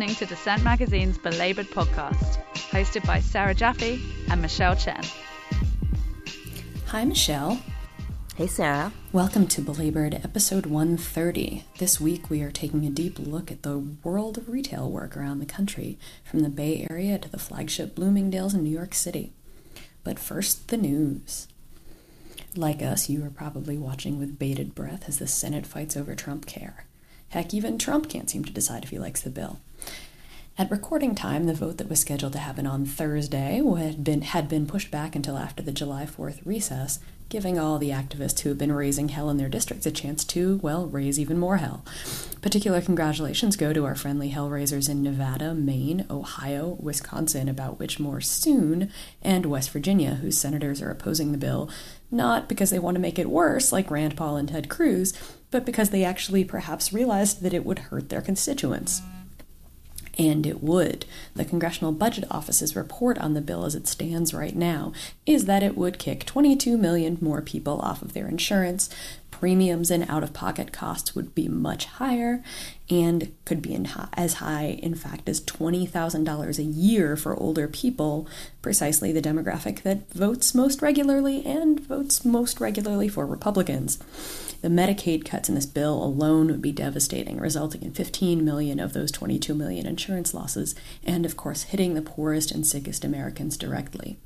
listening to Dissent Magazine's Belabored podcast, hosted by Sarah Jaffe and Michelle Chen. Hi, Michelle. Hey, Sarah. Welcome to Belabored episode 130. This week we are taking a deep look at the world of retail work around the country, from the Bay Area to the flagship Bloomingdale's in New York City. But first, the news. Like us, you are probably watching with bated breath as the Senate fights over Trump care. Heck, even Trump can't seem to decide if he likes the bill. At recording time, the vote that was scheduled to happen on Thursday had been, had been pushed back until after the July 4th recess, giving all the activists who have been raising hell in their districts a chance to, well, raise even more hell. Particular congratulations go to our friendly hellraisers in Nevada, Maine, Ohio, Wisconsin, about which more soon, and West Virginia, whose senators are opposing the bill, not because they want to make it worse, like Rand Paul and Ted Cruz, but because they actually perhaps realized that it would hurt their constituents. And it would. The Congressional Budget Office's report on the bill as it stands right now is that it would kick 22 million more people off of their insurance, premiums and out of pocket costs would be much higher and could be high, as high, in fact, as $20,000 a year for older people, precisely the demographic that votes most regularly and votes most regularly for Republicans. The Medicaid cuts in this bill alone would be devastating, resulting in 15 million of those 22 million insurance losses, and of course, hitting the poorest and sickest Americans directly.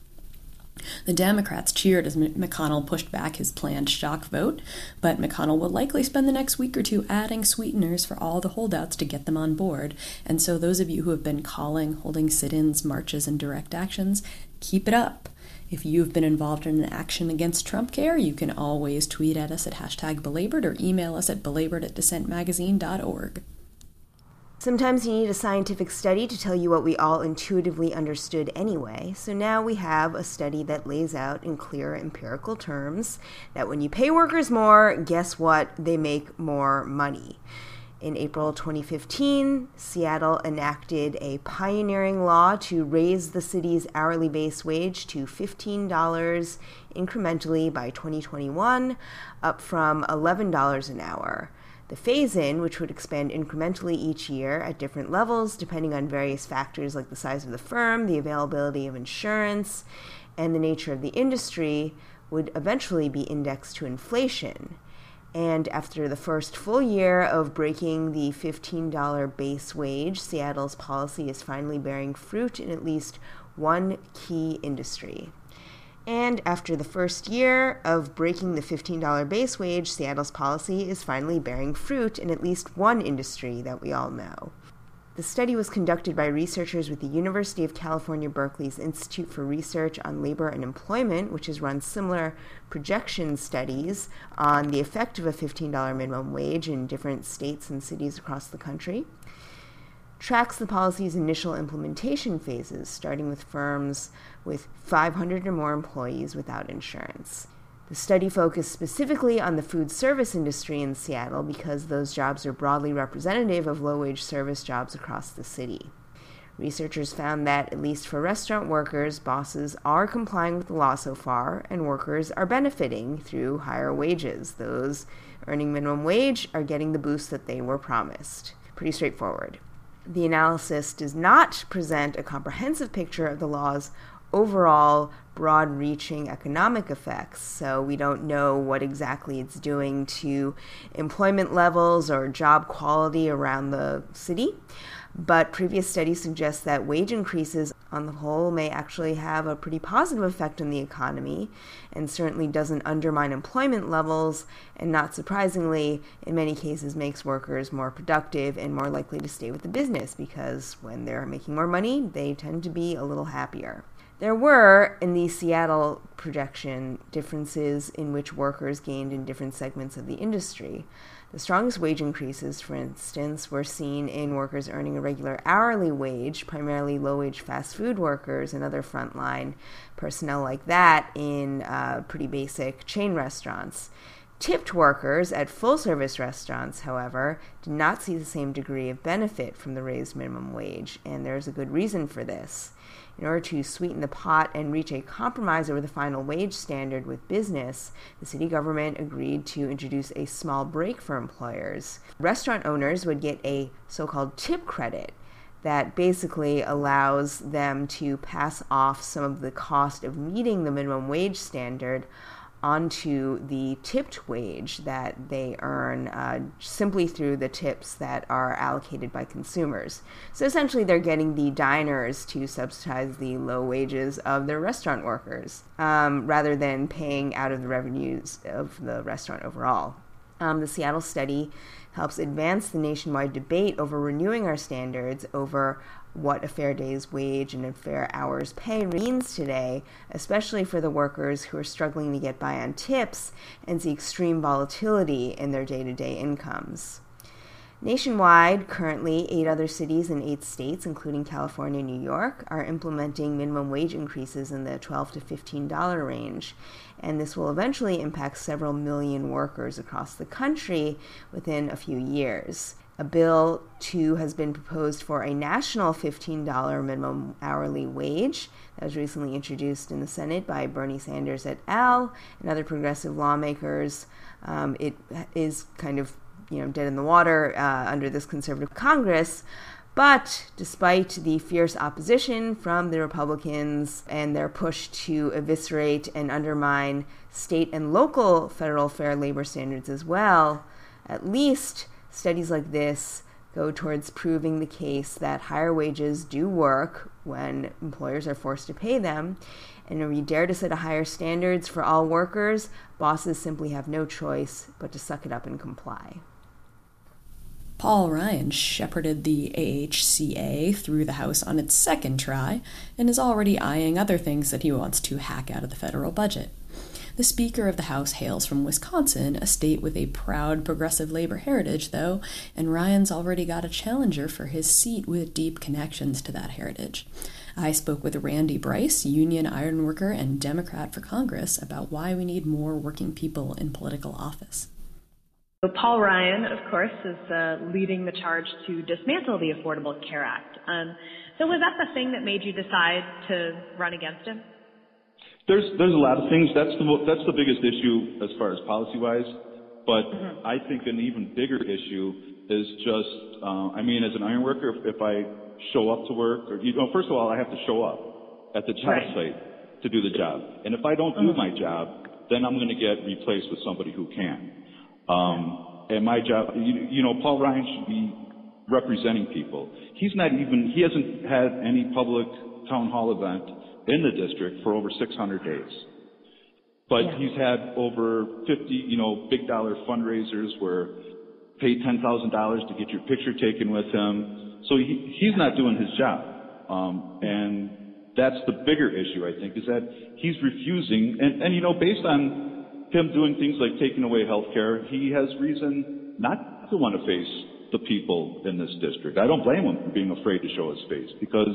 The Democrats cheered as McConnell pushed back his planned shock vote, but McConnell will likely spend the next week or two adding sweeteners for all the holdouts to get them on board. And so, those of you who have been calling, holding sit ins, marches, and direct actions, keep it up. If you've been involved in an action against Trump care, you can always tweet at us at hashtag belabored or email us at belabored at dissentmagazine.org. Sometimes you need a scientific study to tell you what we all intuitively understood anyway. So now we have a study that lays out in clear empirical terms that when you pay workers more, guess what? They make more money. In April 2015, Seattle enacted a pioneering law to raise the city's hourly base wage to $15 incrementally by 2021, up from $11 an hour. The phase in, which would expand incrementally each year at different levels depending on various factors like the size of the firm, the availability of insurance, and the nature of the industry, would eventually be indexed to inflation. And after the first full year of breaking the $15 base wage, Seattle's policy is finally bearing fruit in at least one key industry. And after the first year of breaking the $15 base wage, Seattle's policy is finally bearing fruit in at least one industry that we all know. The study was conducted by researchers with the University of California, Berkeley's Institute for Research on Labor and Employment, which has run similar projection studies on the effect of a $15 minimum wage in different states and cities across the country. Tracks the policy's initial implementation phases, starting with firms with 500 or more employees without insurance. The study focused specifically on the food service industry in Seattle because those jobs are broadly representative of low wage service jobs across the city. Researchers found that, at least for restaurant workers, bosses are complying with the law so far, and workers are benefiting through higher wages. Those earning minimum wage are getting the boost that they were promised. Pretty straightforward. The analysis does not present a comprehensive picture of the law's overall broad reaching economic effects. So we don't know what exactly it's doing to employment levels or job quality around the city. But previous studies suggest that wage increases on the whole may actually have a pretty positive effect on the economy and certainly doesn't undermine employment levels and not surprisingly in many cases makes workers more productive and more likely to stay with the business because when they're making more money they tend to be a little happier. There were, in the Seattle projection, differences in which workers gained in different segments of the industry. The strongest wage increases, for instance, were seen in workers earning a regular hourly wage, primarily low wage fast food workers and other frontline personnel like that in uh, pretty basic chain restaurants. Tipped workers at full service restaurants, however, did not see the same degree of benefit from the raised minimum wage, and there's a good reason for this. In order to sweeten the pot and reach a compromise over the final wage standard with business, the city government agreed to introduce a small break for employers. Restaurant owners would get a so called tip credit that basically allows them to pass off some of the cost of meeting the minimum wage standard onto the tipped wage that they earn uh, simply through the tips that are allocated by consumers. So essentially, they're getting the diners to subsidize the low wages of their restaurant workers um, rather than paying out of the revenues of the restaurant overall. Um, the Seattle study helps advance the nationwide debate over renewing our standards over what a fair day's wage and a fair hour's pay means today, especially for the workers who are struggling to get by on tips and see extreme volatility in their day to day incomes. Nationwide, currently, eight other cities in eight states, including California and New York, are implementing minimum wage increases in the 12 to $15 range. And this will eventually impact several million workers across the country within a few years. A bill, too, has been proposed for a national $15 minimum hourly wage that was recently introduced in the Senate by Bernie Sanders et al. and other progressive lawmakers. Um, it is kind of you know dead in the water uh, under this conservative Congress. But despite the fierce opposition from the Republicans and their push to eviscerate and undermine state and local federal fair labor standards as well, at least Studies like this go towards proving the case that higher wages do work when employers are forced to pay them. And when we dare to set a higher standards for all workers, bosses simply have no choice but to suck it up and comply. Paul Ryan shepherded the AHCA through the House on its second try and is already eyeing other things that he wants to hack out of the federal budget. The Speaker of the House hails from Wisconsin, a state with a proud progressive labor heritage, though, and Ryan's already got a challenger for his seat with deep connections to that heritage. I spoke with Randy Bryce, union ironworker and Democrat for Congress, about why we need more working people in political office. So Paul Ryan, of course, is uh, leading the charge to dismantle the Affordable Care Act. Um, so was that the thing that made you decide to run against him? There's there's a lot of things. That's the that's the biggest issue as far as policy wise. But mm-hmm. I think an even bigger issue is just uh, I mean as an iron worker if, if I show up to work or you know first of all I have to show up at the job right. site to do the job. And if I don't do mm-hmm. my job, then I'm going to get replaced with somebody who can. Um, and my job, you, you know, Paul Ryan should be representing people. He's not even, he hasn't had any public town hall event in the district for over 600 days. But yeah. he's had over 50, you know, big dollar fundraisers where pay $10,000 to get your picture taken with him. So he, he's not doing his job. Um, and that's the bigger issue, I think, is that he's refusing. And, and, you know, based on him doing things like taking away health care, he has reason not to want to face the people in this district. I don't blame him for being afraid to show his face because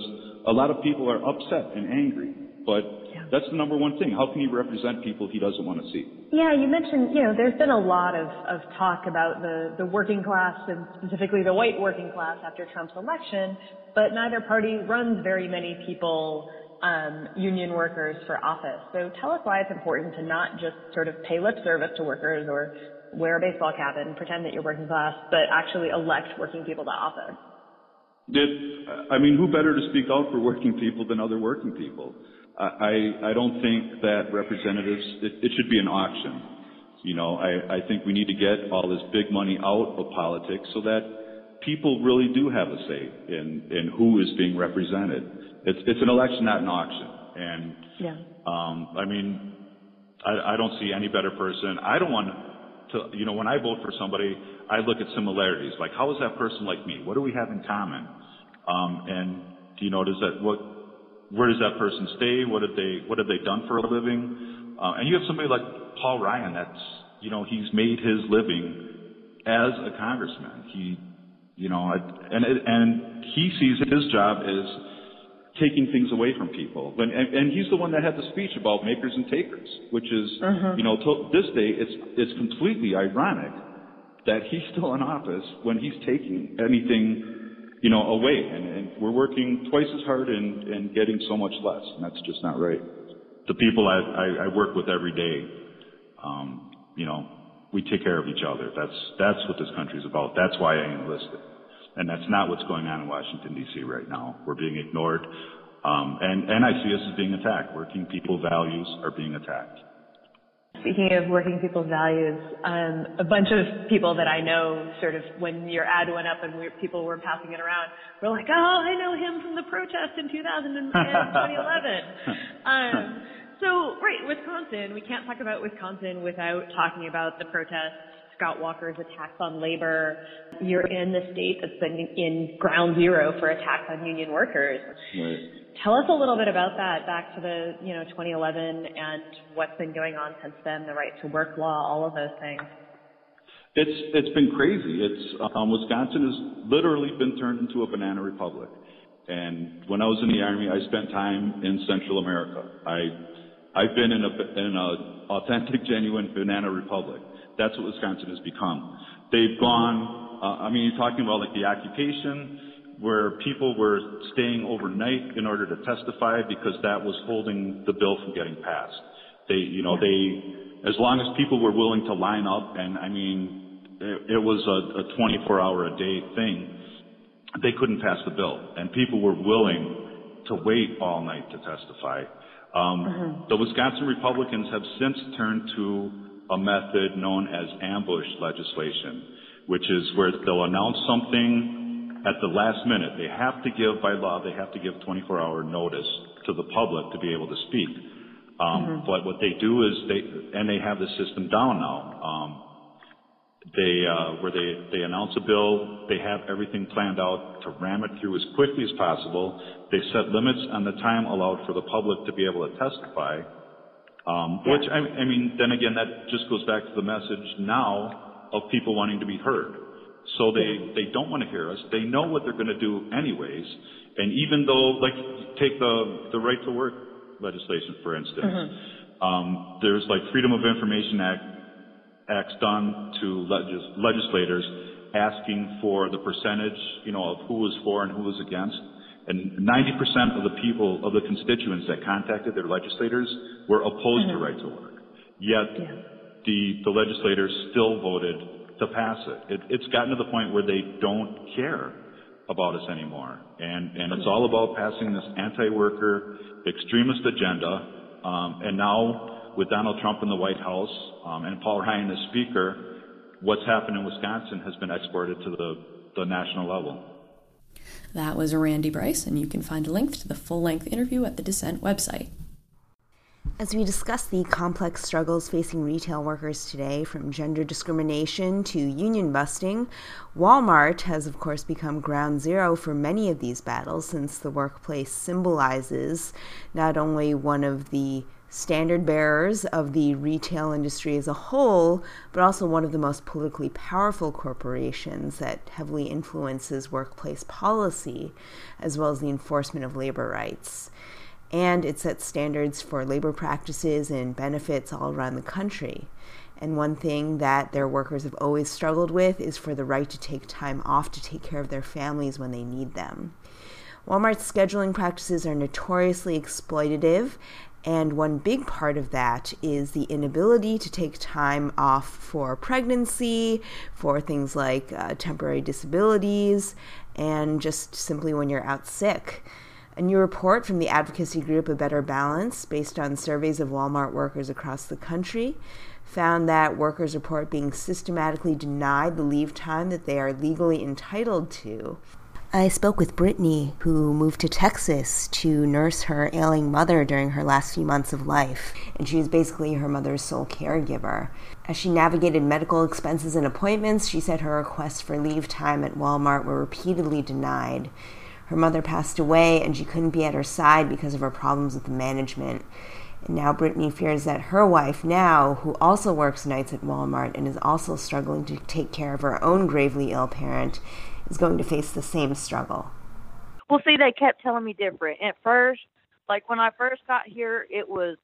a lot of people are upset and angry. But yeah. that's the number one thing. How can he represent people he doesn't want to see? Yeah, you mentioned, you know, there's been a lot of, of talk about the, the working class and specifically the white working class after Trump's election, but neither party runs very many people um, union workers for office. So tell us why it's important to not just sort of pay lip service to workers or wear a baseball cap and pretend that you're working class, but actually elect working people to office. Did, I mean, who better to speak out for working people than other working people? I, I don't think that representatives, it, it should be an auction. You know, I, I think we need to get all this big money out of politics so that people really do have a say in, in who is being represented. It's, it's an election, not an auction. And, yeah. um, I mean, I, I don't see any better person. I don't want to, you know, when I vote for somebody, I look at similarities. Like, how is that person like me? What do we have in common? Um, and do you know, does that what, where does that person stay? What have they, what have they done for a living? Uh, and you have somebody like Paul Ryan. That's, you know, he's made his living as a congressman. He, you know, and and he sees his job as taking things away from people. And, and, and, he's the one that had the speech about makers and takers, which is, uh-huh. you know, to this day, it's, it's completely ironic that he's still in office when he's taking anything, you know, away. And, and we're working twice as hard and, and getting so much less. And that's just not right. The people I, I, I work with every day, um, you know, we take care of each other. That's, that's what this country's about. That's why I enlisted. And that's not what's going on in Washington, D.C. right now. We're being ignored. Um, and, and I see us as being attacked. Working people values are being attacked. Speaking of working people's values, um, a bunch of people that I know, sort of when your ad went up and we, people were passing it around, were like, "Oh, I know him from the protest in 2010, 2011." um, so, right, Wisconsin. We can't talk about Wisconsin without talking about the protests Scott Walker's attacks on labor. You're in the state that's been in ground zero for attacks on union workers. Right. Tell us a little bit about that back to the, you know, 2011 and what's been going on since then, the right to work law, all of those things. It's, it's been crazy. It's, um, Wisconsin has literally been turned into a banana republic. And when I was in the army, I spent time in Central America. I, I've been in a, in a authentic, genuine banana republic. That's what Wisconsin has become. They've gone, uh, I mean, you're talking about like the occupation where people were staying overnight in order to testify because that was holding the bill from getting passed. They, you know, they, as long as people were willing to line up and I mean, it, it was a, a 24 hour a day thing, they couldn't pass the bill and people were willing to wait all night to testify. Um, mm-hmm. The Wisconsin Republicans have since turned to a method known as ambush legislation, which is where they'll announce something at the last minute. They have to give, by law, they have to give 24 hour notice to the public to be able to speak. Um, mm-hmm. But what they do is they, and they have the system down now. Um, they, uh, where they, they announce a bill, they have everything planned out to ram it through as quickly as possible. They set limits on the time allowed for the public to be able to testify. Um, which I, I mean, then again, that just goes back to the message now of people wanting to be heard. So they they don't want to hear us. They know what they're going to do anyways. And even though, like, take the the right to work legislation for instance, mm-hmm. um, there's like Freedom of Information Act acts done to legis- legislators asking for the percentage, you know, of who was for and who was against. And 90% of the people, of the constituents that contacted their legislators were opposed mm-hmm. to right to work. Yet yeah. the, the legislators still voted to pass it. it. It's gotten to the point where they don't care about us anymore. And, and it's all about passing this anti-worker extremist agenda. Um, and now with Donald Trump in the White House um, and Paul Ryan as Speaker, what's happened in Wisconsin has been exported to the, the national level. That was Randy Bryce, and you can find a link to the full length interview at the Dissent website. As we discuss the complex struggles facing retail workers today, from gender discrimination to union busting, Walmart has, of course, become ground zero for many of these battles since the workplace symbolizes not only one of the standard bearers of the retail industry as a whole, but also one of the most politically powerful corporations that heavily influences workplace policy as well as the enforcement of labor rights. And it sets standards for labor practices and benefits all around the country. And one thing that their workers have always struggled with is for the right to take time off to take care of their families when they need them. Walmart's scheduling practices are notoriously exploitative and one big part of that is the inability to take time off for pregnancy, for things like uh, temporary disabilities, and just simply when you're out sick. A new report from the advocacy group A Better Balance, based on surveys of Walmart workers across the country, found that workers report being systematically denied the leave time that they are legally entitled to I spoke with Brittany, who moved to Texas to nurse her ailing mother during her last few months of life, and she was basically her mother's sole caregiver. As she navigated medical expenses and appointments, she said her requests for leave time at Walmart were repeatedly denied. Her mother passed away, and she couldn't be at her side because of her problems with the management. And now Brittany fears that her wife, now, who also works nights at Walmart and is also struggling to take care of her own gravely ill parent, is going to face the same struggle. Well, see, they kept telling me different. At first, like when I first got here, it was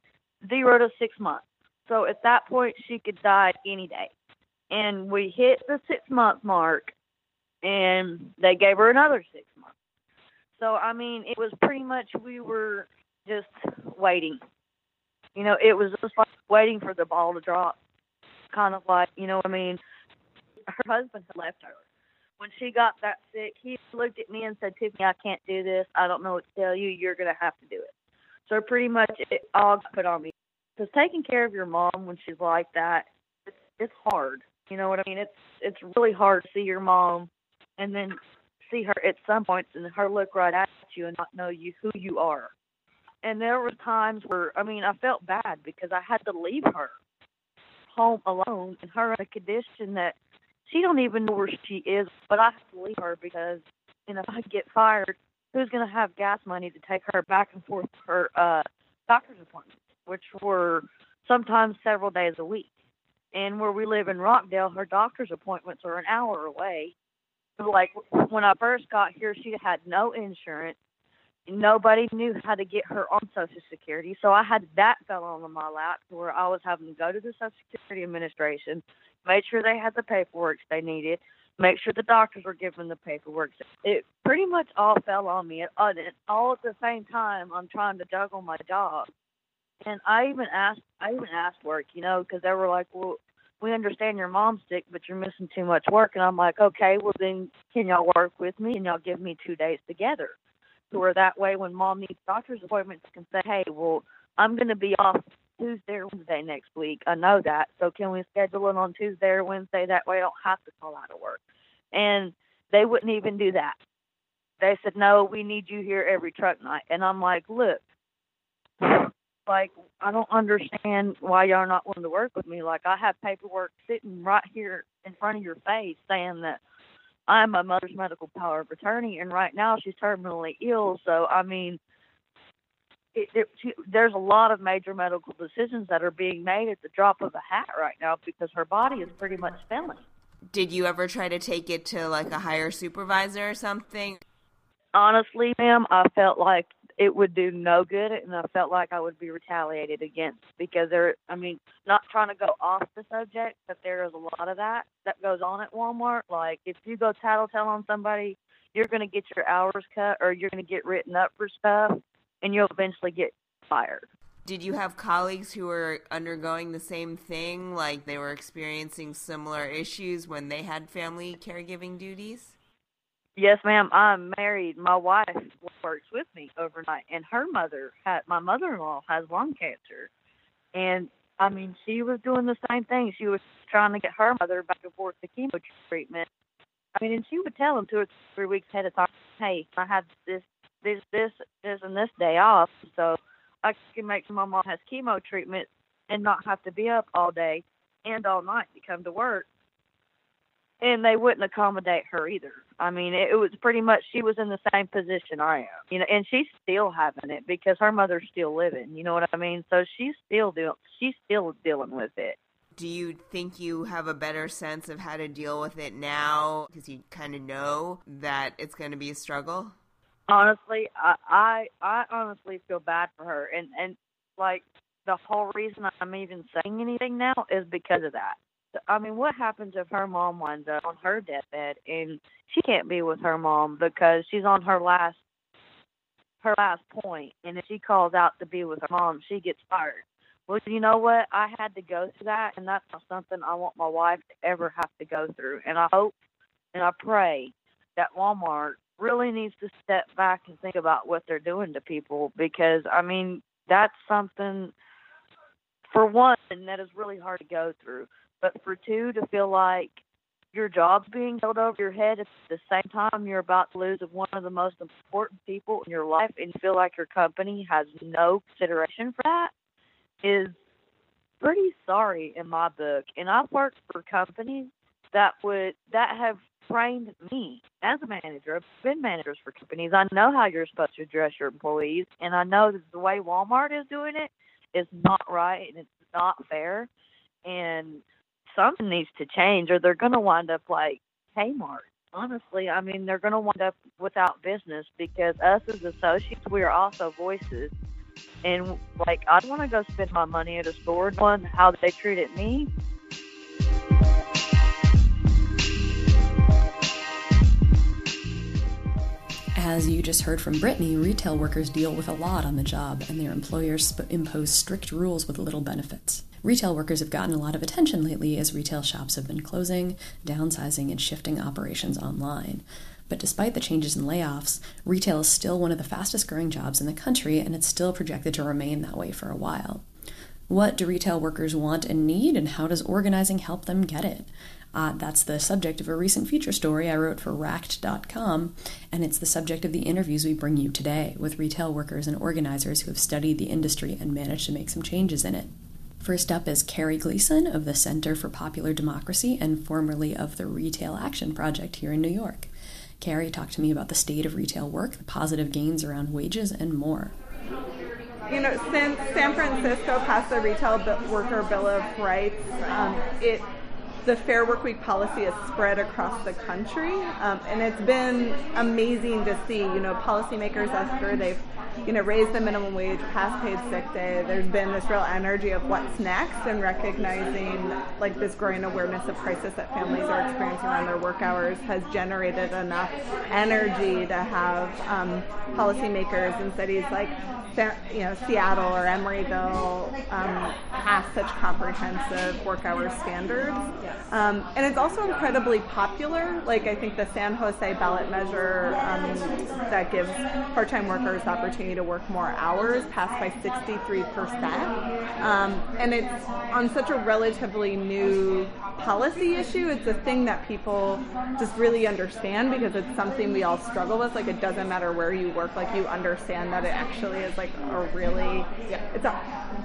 zero to six months. So at that point, she could die any day. And we hit the six month mark, and they gave her another six months. So, I mean, it was pretty much we were just waiting. You know, it was just like waiting for the ball to drop. Kind of like, you know, I mean, her husband had left her when she got that sick, he looked at me and said, Tiffany, I can't do this. I don't know what to tell you. You're going to have to do it. So pretty much it all put on me. Because taking care of your mom when she's like that, it's, it's hard. You know what I mean? It's it's really hard to see your mom and then see her at some points and her look right at you and not know you who you are. And there were times where I mean I felt bad because I had to leave her home alone and her in a condition that she don't even know where she is, but I have to leave her because you know if I get fired, who's gonna have gas money to take her back and forth to her uh doctor's appointments, which were sometimes several days a week. And where we live in Rockdale, her doctor's appointments are an hour away. Like when I first got here, she had no insurance. Nobody knew how to get her on Social Security, so I had that fell on my lap where I was having to go to the Social Security Administration, make sure they had the paperwork they needed, make sure the doctors were given the paperwork. It pretty much all fell on me. Uh, all at the same time, I'm trying to juggle my job. And I even asked, I even asked work, you know, because they were like, "Well, we understand your mom's sick, but you're missing too much work." And I'm like, "Okay, well then, can y'all work with me and y'all give me two days together, so that way, when mom needs doctor's appointments, can say, hey, well, I'm going to be off Tuesday or Wednesday next week. I know that. So can we schedule it on Tuesday or Wednesday? That way I don't have to call out of work. And they wouldn't even do that. They said, no, we need you here every truck night. And I'm like, look, like, I don't understand why y'all are not willing to work with me. Like, I have paperwork sitting right here in front of your face saying that I'm my mother's medical power of attorney, and right now she's terminally ill. So, I mean, it, it, there's a lot of major medical decisions that are being made at the drop of a hat right now because her body is pretty much failing. Did you ever try to take it to like a higher supervisor or something? Honestly, ma'am, I felt like it would do no good and I felt like I would be retaliated against because there I mean, not trying to go off the subject, but there is a lot of that that goes on at Walmart. Like if you go tattletale on somebody, you're gonna get your hours cut or you're gonna get written up for stuff and you'll eventually get fired. Did you have colleagues who were undergoing the same thing, like they were experiencing similar issues when they had family caregiving duties? Yes, ma'am. I'm married. My wife works with me overnight, and her mother had my mother-in-law has lung cancer, and I mean she was doing the same thing. She was trying to get her mother back and forth to chemo treatment. I mean, and she would tell them two or three weeks ahead of time, "Hey, I have this this, this, this, and this day off, so I can make sure my mom has chemo treatment and not have to be up all day and all night to come to work. And they wouldn't accommodate her either. I mean, it, it was pretty much she was in the same position I am, you know, and she's still having it because her mother's still living. You know what I mean? So she's still doing, she's still dealing with it do you think you have a better sense of how to deal with it now because you kind of know that it's going to be a struggle? Honestly, I, I I honestly feel bad for her, and and like the whole reason I'm even saying anything now is because of that. I mean, what happens if her mom winds up on her deathbed and she can't be with her mom because she's on her last her last point, and if she calls out to be with her mom, she gets fired. Well, you know what? I had to go through that, and that's not something I want my wife to ever have to go through. And I hope and I pray that Walmart really needs to step back and think about what they're doing to people because I mean that's something for one that is really hard to go through, but for two to feel like your job's being held over your head at the same time you're about to lose one of the most important people in your life and you feel like your company has no consideration for that is pretty sorry in my book. And I've worked for companies that would that have trained me as a manager. I've been managers for companies. I know how you're supposed to address your employees, and I know that the way Walmart is doing it is not right and it's not fair. And something needs to change, or they're going to wind up like Kmart. Honestly, I mean, they're going to wind up without business because us as associates, we are also voices. And like, I don't want to go spend my money at a store knowing how they treated me As you just heard from Brittany, retail workers deal with a lot on the job, and their employers sp- impose strict rules with little benefits. Retail workers have gotten a lot of attention lately as retail shops have been closing, downsizing, and shifting operations online. But despite the changes in layoffs, retail is still one of the fastest growing jobs in the country, and it's still projected to remain that way for a while. What do retail workers want and need, and how does organizing help them get it? Uh, that's the subject of a recent feature story I wrote for Racked.com, and it's the subject of the interviews we bring you today with retail workers and organizers who have studied the industry and managed to make some changes in it. First up is Carrie Gleason of the Center for Popular Democracy and formerly of the Retail Action Project here in New York. Carrie talked to me about the state of retail work, the positive gains around wages, and more. You know, since San Francisco passed the Retail Worker Bill of Rights, um, it the Fair Work Week policy has spread across the country, um, and it's been amazing to see. You know, policymakers after they've you know raised the minimum wage, passed paid sick day. There's been this real energy of what's next, and recognizing like this growing awareness of crisis that families are experiencing around their work hours has generated enough energy to have um, policymakers in cities like you know, Seattle or Emeryville um, has such comprehensive work hour standards. Um, and it's also incredibly popular. Like, I think the San Jose ballot measure um, that gives part time workers the opportunity to work more hours passed by 63%. Um, and it's on such a relatively new policy issue. It's a thing that people just really understand because it's something we all struggle with. Like, it doesn't matter where you work, like, you understand that it actually is like a really it's a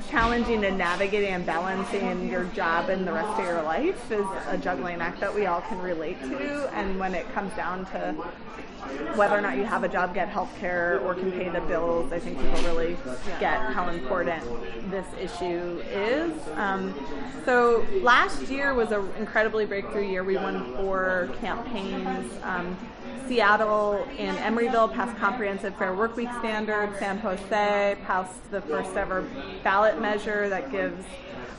challenging and navigating and balancing your job and the rest of your life is a juggling act that we all can relate to and when it comes down to whether or not you have a job, get health care, or can pay the bills, I think people really get how important this issue is. Um, so last year was an incredibly breakthrough year. We won four campaigns. Um, Seattle and Emeryville passed comprehensive fair work week standards. San Jose passed the first ever ballot measure that gives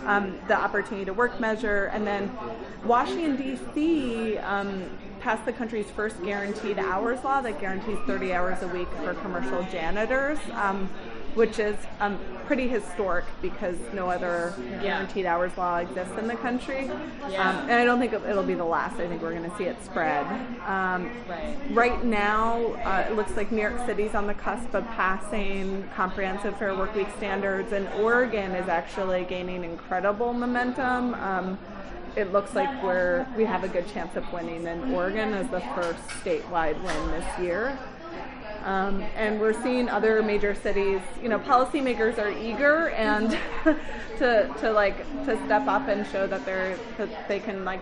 um, the opportunity to work measure. And then Washington, D.C. Um, passed the country's first guaranteed hours law that guarantees 30 hours a week for commercial janitors. Um, which is um, pretty historic because no other guaranteed yeah. hours law exists in the country. Yeah. Um, and I don't think it'll be the last. I think we're going to see it spread. Um, right. right now, uh, it looks like New York City's on the cusp of passing comprehensive Fair Work Week standards, and Oregon is actually gaining incredible momentum. It looks like we're we have a good chance of winning, and Oregon is the first statewide win this year. Um, and we're seeing other major cities, you know, policymakers are eager and to, to like to step up and show that they're that they can like,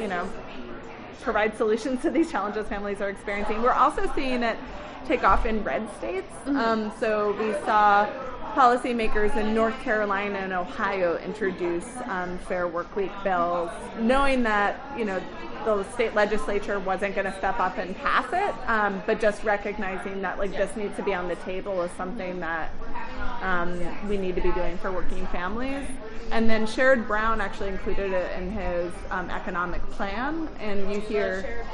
you know, provide solutions to these challenges families are experiencing. We're also seeing it take off in red states. Mm-hmm. Um, so we saw policymakers in North Carolina and Ohio introduce um, Fair Work Week bills, knowing that you know the state legislature wasn't going to step up and pass it, um, but just recognizing that like this needs to be on the table is something that um, we need to be doing for working families. And then Sherrod Brown actually included it in his um, economic plan, and you hear.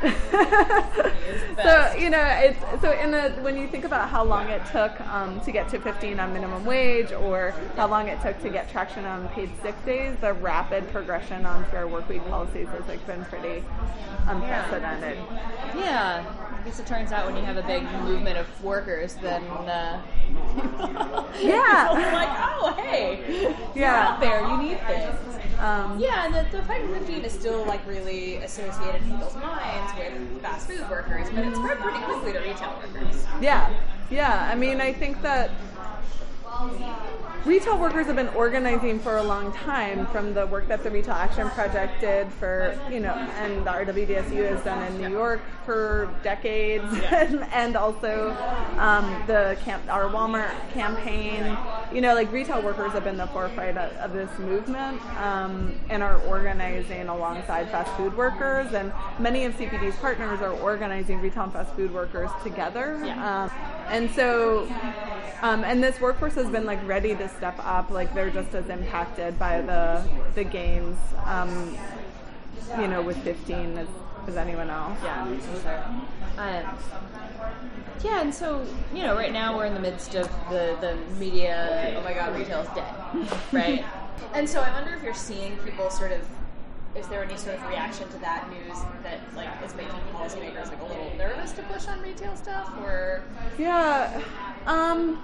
so you know it's so in the when you think about how long it took um, to get to 15 on minimum wage or how long it took to get traction on paid sick days the rapid progression on fair work week policies has like been pretty unprecedented yeah I guess it turns out when you have a big movement of workers, then uh, yeah, like oh hey, yeah, out there you need things. Um, yeah, and the, the Fight for 15 is still like really associated in people's minds with fast food workers, but it spread pretty quickly to retail workers. Yeah, yeah. I mean, I think that retail workers have been organizing for a long time from the work that the Retail Action Project did for, you know, and the RWDSU has done in New York for decades, and, and also um, the camp, our Walmart campaign. You know, like retail workers have been the forefront of, of this movement um, and are organizing alongside fast food workers, and many of CPD's partners are organizing retail and fast food workers together. Um, and so, um, and this workforce has been like ready to step up. Like they're just as impacted by the the gains, um, you know, with 15 as, as anyone else. Yeah, for sure. Um, yeah, and so you know, right now we're in the midst of the the media. Oh my God, retail's dead, right? And so I wonder if you're seeing people sort of is there any sort of reaction to that news that like is making policymakers like a little nervous to push on retail stuff or Yeah. Um,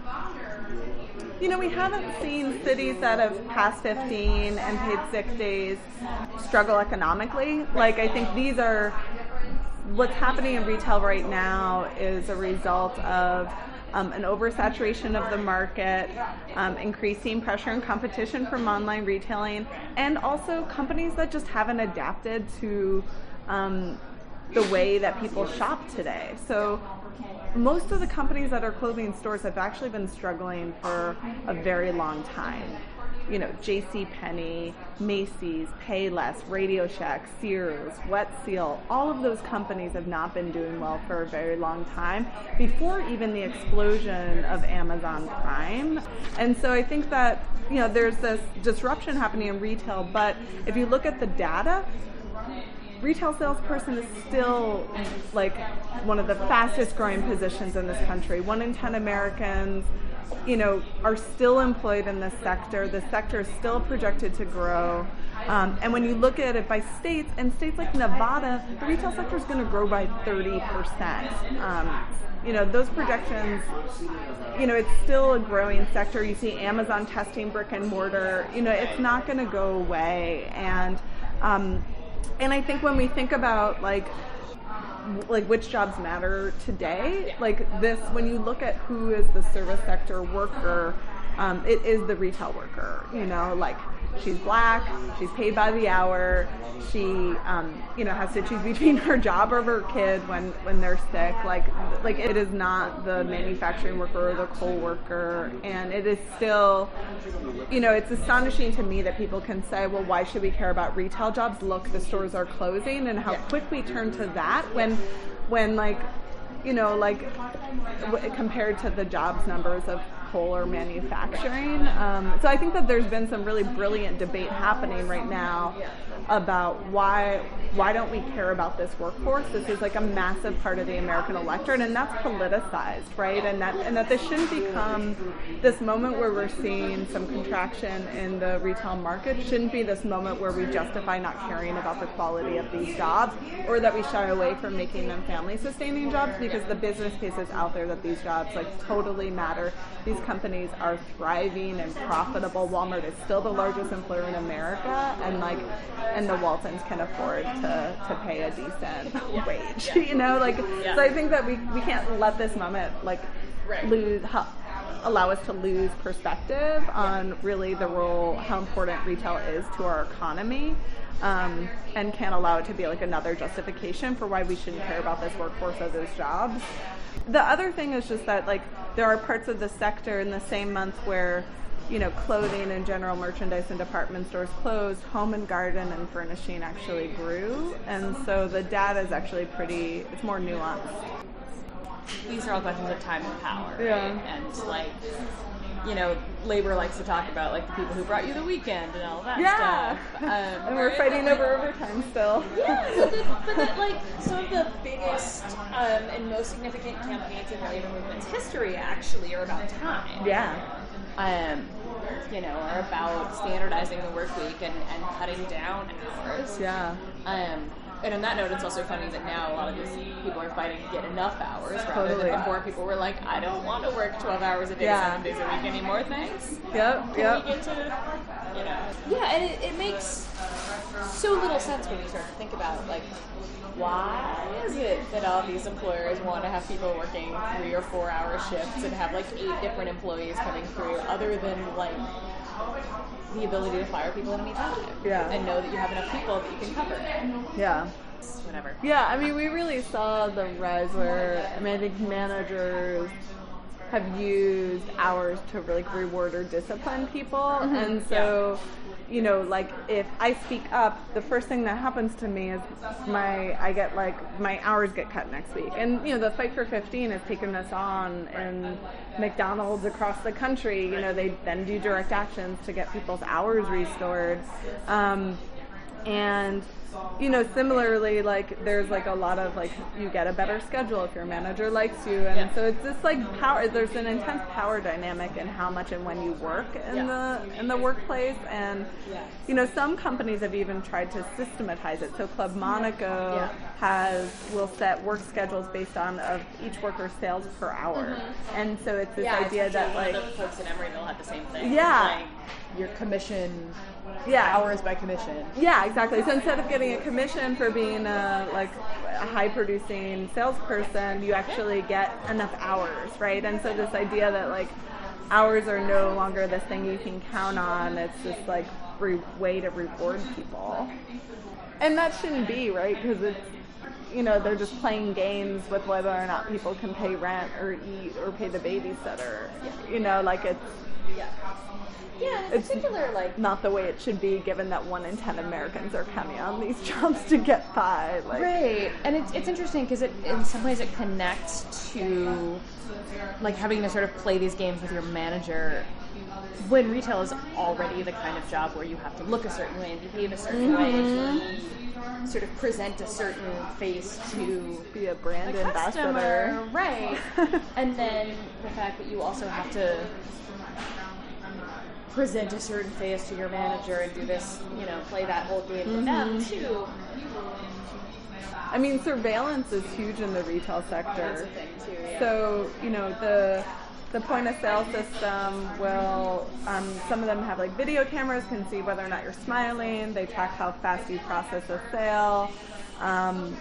you know, we haven't seen cities that have passed 15 and paid sick days struggle economically. Like, I think these are what's happening in retail right now is a result of um, an oversaturation of the market, um, increasing pressure and competition from online retailing, and also companies that just haven't adapted to um, the way that people shop today. So most of the companies that are closing stores have actually been struggling for a very long time. You know, J.C. Penney, Macy's, Payless, Radio Shack, Sears, Wet Seal, all of those companies have not been doing well for a very long time before even the explosion of Amazon Prime. And so I think that, you know, there's this disruption happening in retail, but if you look at the data, retail salesperson is still like one of the fastest growing positions in this country. One in 10 Americans, you know, are still employed in this sector. The sector is still projected to grow. Um, and when you look at it by states, and states like Nevada, the retail sector is going to grow by 30%. Um, you know, those projections, you know, it's still a growing sector. You see Amazon testing brick and mortar, you know, it's not going to go away. And, um, and I think when we think about like like which jobs matter today, like this, when you look at who is the service sector worker, um, it is the retail worker. You know, like she's black, she's paid by the hour, she, um, you know, has to choose between her job or her kid when when they're sick. Like, like it is not the manufacturing worker or the coal worker, and it is still, you know, it's astonishing to me that people can say, well, why should we care about retail jobs? Look, the stores are closing, and how quick we turn to that when, when like you know, like w- compared to the jobs numbers of coal or manufacturing. Um, so I think that there's been some really brilliant debate happening right now about why why don't we care about this workforce? This is like a massive part of the American electorate, and that's politicized, right? And that and that this shouldn't become this moment where we're seeing some contraction in the retail market. Shouldn't be this moment where we justify not caring about the quality of these jobs, or that we shy away from making them family-sustaining jobs because the business case is out there that these jobs like totally matter. These companies are thriving and profitable. Walmart is still the largest employer in America, and like and the Waltons can afford to, to pay a decent wage. you know, like so I think that we, we can't let this moment like lose ha, allow us to lose perspective on really the role how important retail is to our economy. Um, and can't allow it to be like another justification for why we shouldn't care about this workforce or those jobs. The other thing is just that like there are parts of the sector in the same month where you know, clothing and general merchandise and department stores closed, home and garden and furnishing actually grew. And so the data is actually pretty, it's more nuanced. these are all questions of time and power. right? Yeah. And like, you know, labor likes to talk about like the people who brought you the weekend and all that Yeah. stuff. Um, And we're fighting over overtime still. Yeah, but, the, but the, like some of the biggest um, and most significant campaigns in labor movement's history actually are about time. Yeah. Um, you know, are about standardizing the work week and, and cutting down hours. Yeah. Um, and on that note, it's also funny that now a lot of these people are fighting to get enough hours rather Totally. than before people were like, I don't want to work 12 hours a day, Yeah. seven days a week anymore, thanks. Yep. Can Yep. we get to, you know? Yeah, and it, it makes so little sense when you start to think about, like, why is it that all these employers want to have people working three or four hour shifts and have like eight different employees coming through other than like the ability to fire people at any time Yeah. and know that you have enough people that you can cover Yeah. whatever Yeah, I mean, we really saw the rise where I mean, I think managers have used hours to like reward or discipline people, mm-hmm. and so. You know, like if I speak up, the first thing that happens to me is my I get like my hours get cut next week, and you know the fight for 15 has taken this on in McDonald's across the country. You know, they then do direct actions to get people's hours restored. Um, and you know, similarly, like there's like a lot of like you get a better schedule if your manager likes you, and Yeah. so it's just like power. There's an intense power dynamic in how much and when you work in Yeah. the in the workplace, and you know, some companies have even tried to systematize it. So Club Monaco Yeah. has will set work schedules based on of each worker's sales per hour, and so it's this Mm-hmm. idea that like the folks in Emeryville had the same thing. Yeah. Like, your commission yeah hours by commission. Yeah, exactly. So instead of getting a commission for being a like a high producing salesperson, you actually get enough hours, right? And so this idea that like hours are no longer this thing you can count on. It's this like re- way to reward people, and that shouldn't be right because it's you know they're just playing games with whether or not people can pay rent or eat or pay the babysitter. You know, like it's Yeah, in It's- particular, like not the way it should be given that one in ten Americans are counting on these jobs to get by. Like, Right, and it's, it's interesting because it in some ways it connects to like having to sort of play these games with your manager when retail is already the kind of job where you have to look a certain way and behave a certain way to mm-hmm. sort of present a certain face to be a brand customer, ambassador. right? and then the fact that you also have to present a certain face to your manager and do this, you know, play that whole game with them too. I mean, surveillance is huge in the retail sector. That's a thing too. Yeah. So you know the the point of sale system will um, some of them have like video cameras can see whether or not you're smiling. They track how fast you process a sale. Um,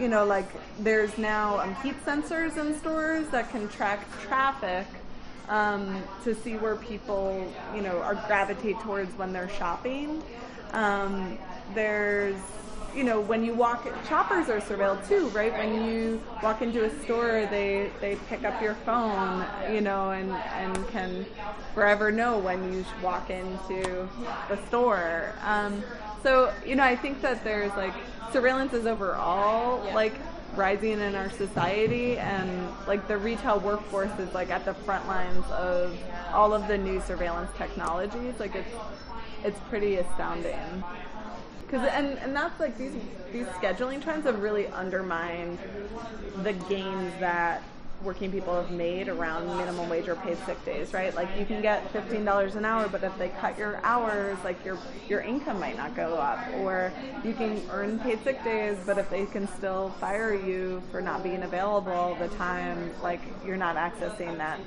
you know, like there's now um, heat sensors in stores that can track traffic um, to see where people you know are gravitate towards when they're shopping. Um, there's you know, when you walk, shoppers are surveilled too, right? When you walk into a store, they, they pick up your phone, you know, and, and can forever know when you walk into the store. Um, so, you know, I think that there's like surveillance is overall like rising in our society and like the retail workforce is like at the front lines of all of the new surveillance technologies. Like it's, it's pretty astounding. Cause, and, and that's like these these scheduling trends have really undermined the gains that working people have made around minimum wage or paid sick days, right? Like you can get fifteen dollars an hour, but if they cut your hours, like your your income might not go up. Or you can earn paid sick days, but if they can still fire you for not being available all the time, like you're not accessing that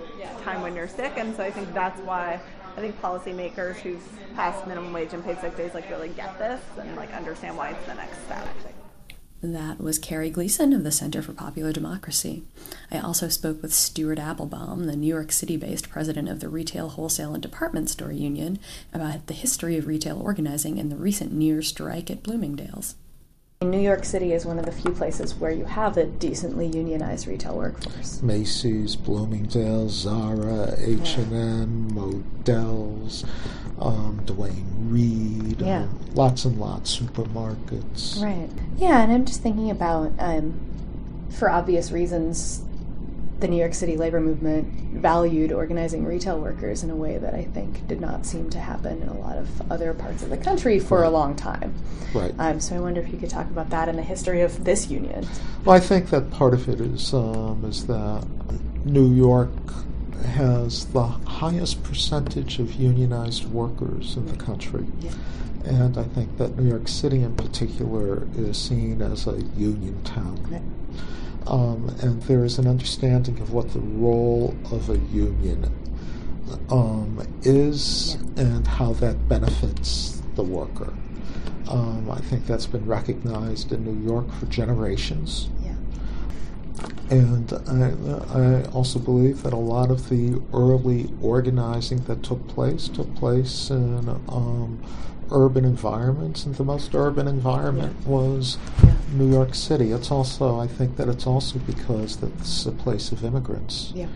time when you're sick. And so I think that's why I think policymakers who've passed minimum wage and paid sick days like really get this and like understand why it's the next step. That was Carrie Gleason of the Center for Popular Democracy. I also spoke with Stuart Appelbaum, the New York City based president of the Retail, Wholesale, and Department Store Union, about the history of retail organizing and the recent near strike at Bloomingdale's. New York City is one of the few places where you have a decently unionized retail workforce. Macy's, Bloomingdale's, Zara, H and M, Modell's, um, Duane Reade, Yeah. um, lots and lots supermarkets. Right. Yeah, and I'm just thinking about, um, for obvious reasons, the New York City labor movement valued organizing retail workers in a way that I think did not seem to happen in a lot of other parts of the country for a long time. Right. Um, so I wonder if you could talk about that and the history of this union. Well, I think that part of it is um, is that New York has the highest percentage of unionized workers in the country. And I think that New York City in particular is seen as a union town. Um, and there is an understanding of what the role of a union um, is and how that benefits the worker. Um, I think that's been recognized in New York for generations. And I, I also believe that a lot of the early organizing that took place took place in um, urban environments, and the most urban environment was New York City. It's also, I think that it's also because that is a place of immigrants. Yeah.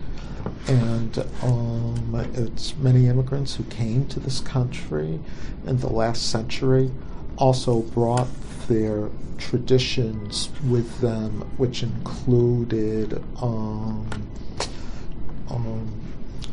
And um, it's many immigrants who came to this country in the last century also brought their traditions with them, which included um, um,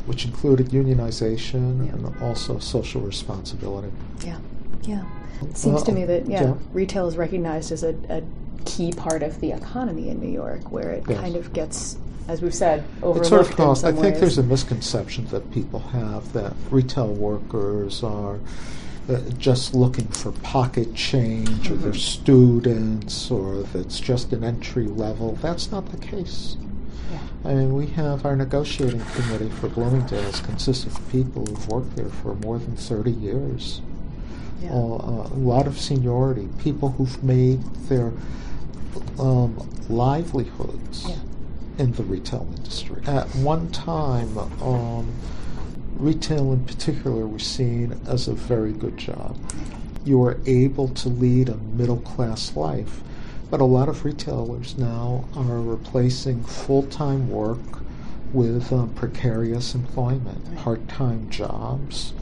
which included unionization and also social responsibility. Yeah. Yeah. It seems to me that, yeah, yeah. retail is recognized as a, a key part of the economy in New York, where it Yes. kind of gets, as we've said, overlooked sort of. I some think ways. there's a misconception that people have that retail workers are uh, just looking for pocket change, or they're Mm-hmm. students, or if it's just an entry level. That's not the case. I mean, we have our negotiating committee for Bloomingdale's consists of people who've worked there for more than 30 years. Yeah. Uh, a lot of seniority, people who've made their um, livelihoods Yeah. in the retail industry. At one time, um, retail in particular was seen as a very good job. You were able to lead a middle class life. But a lot of retailers now are replacing full time work with um, precarious employment, part time jobs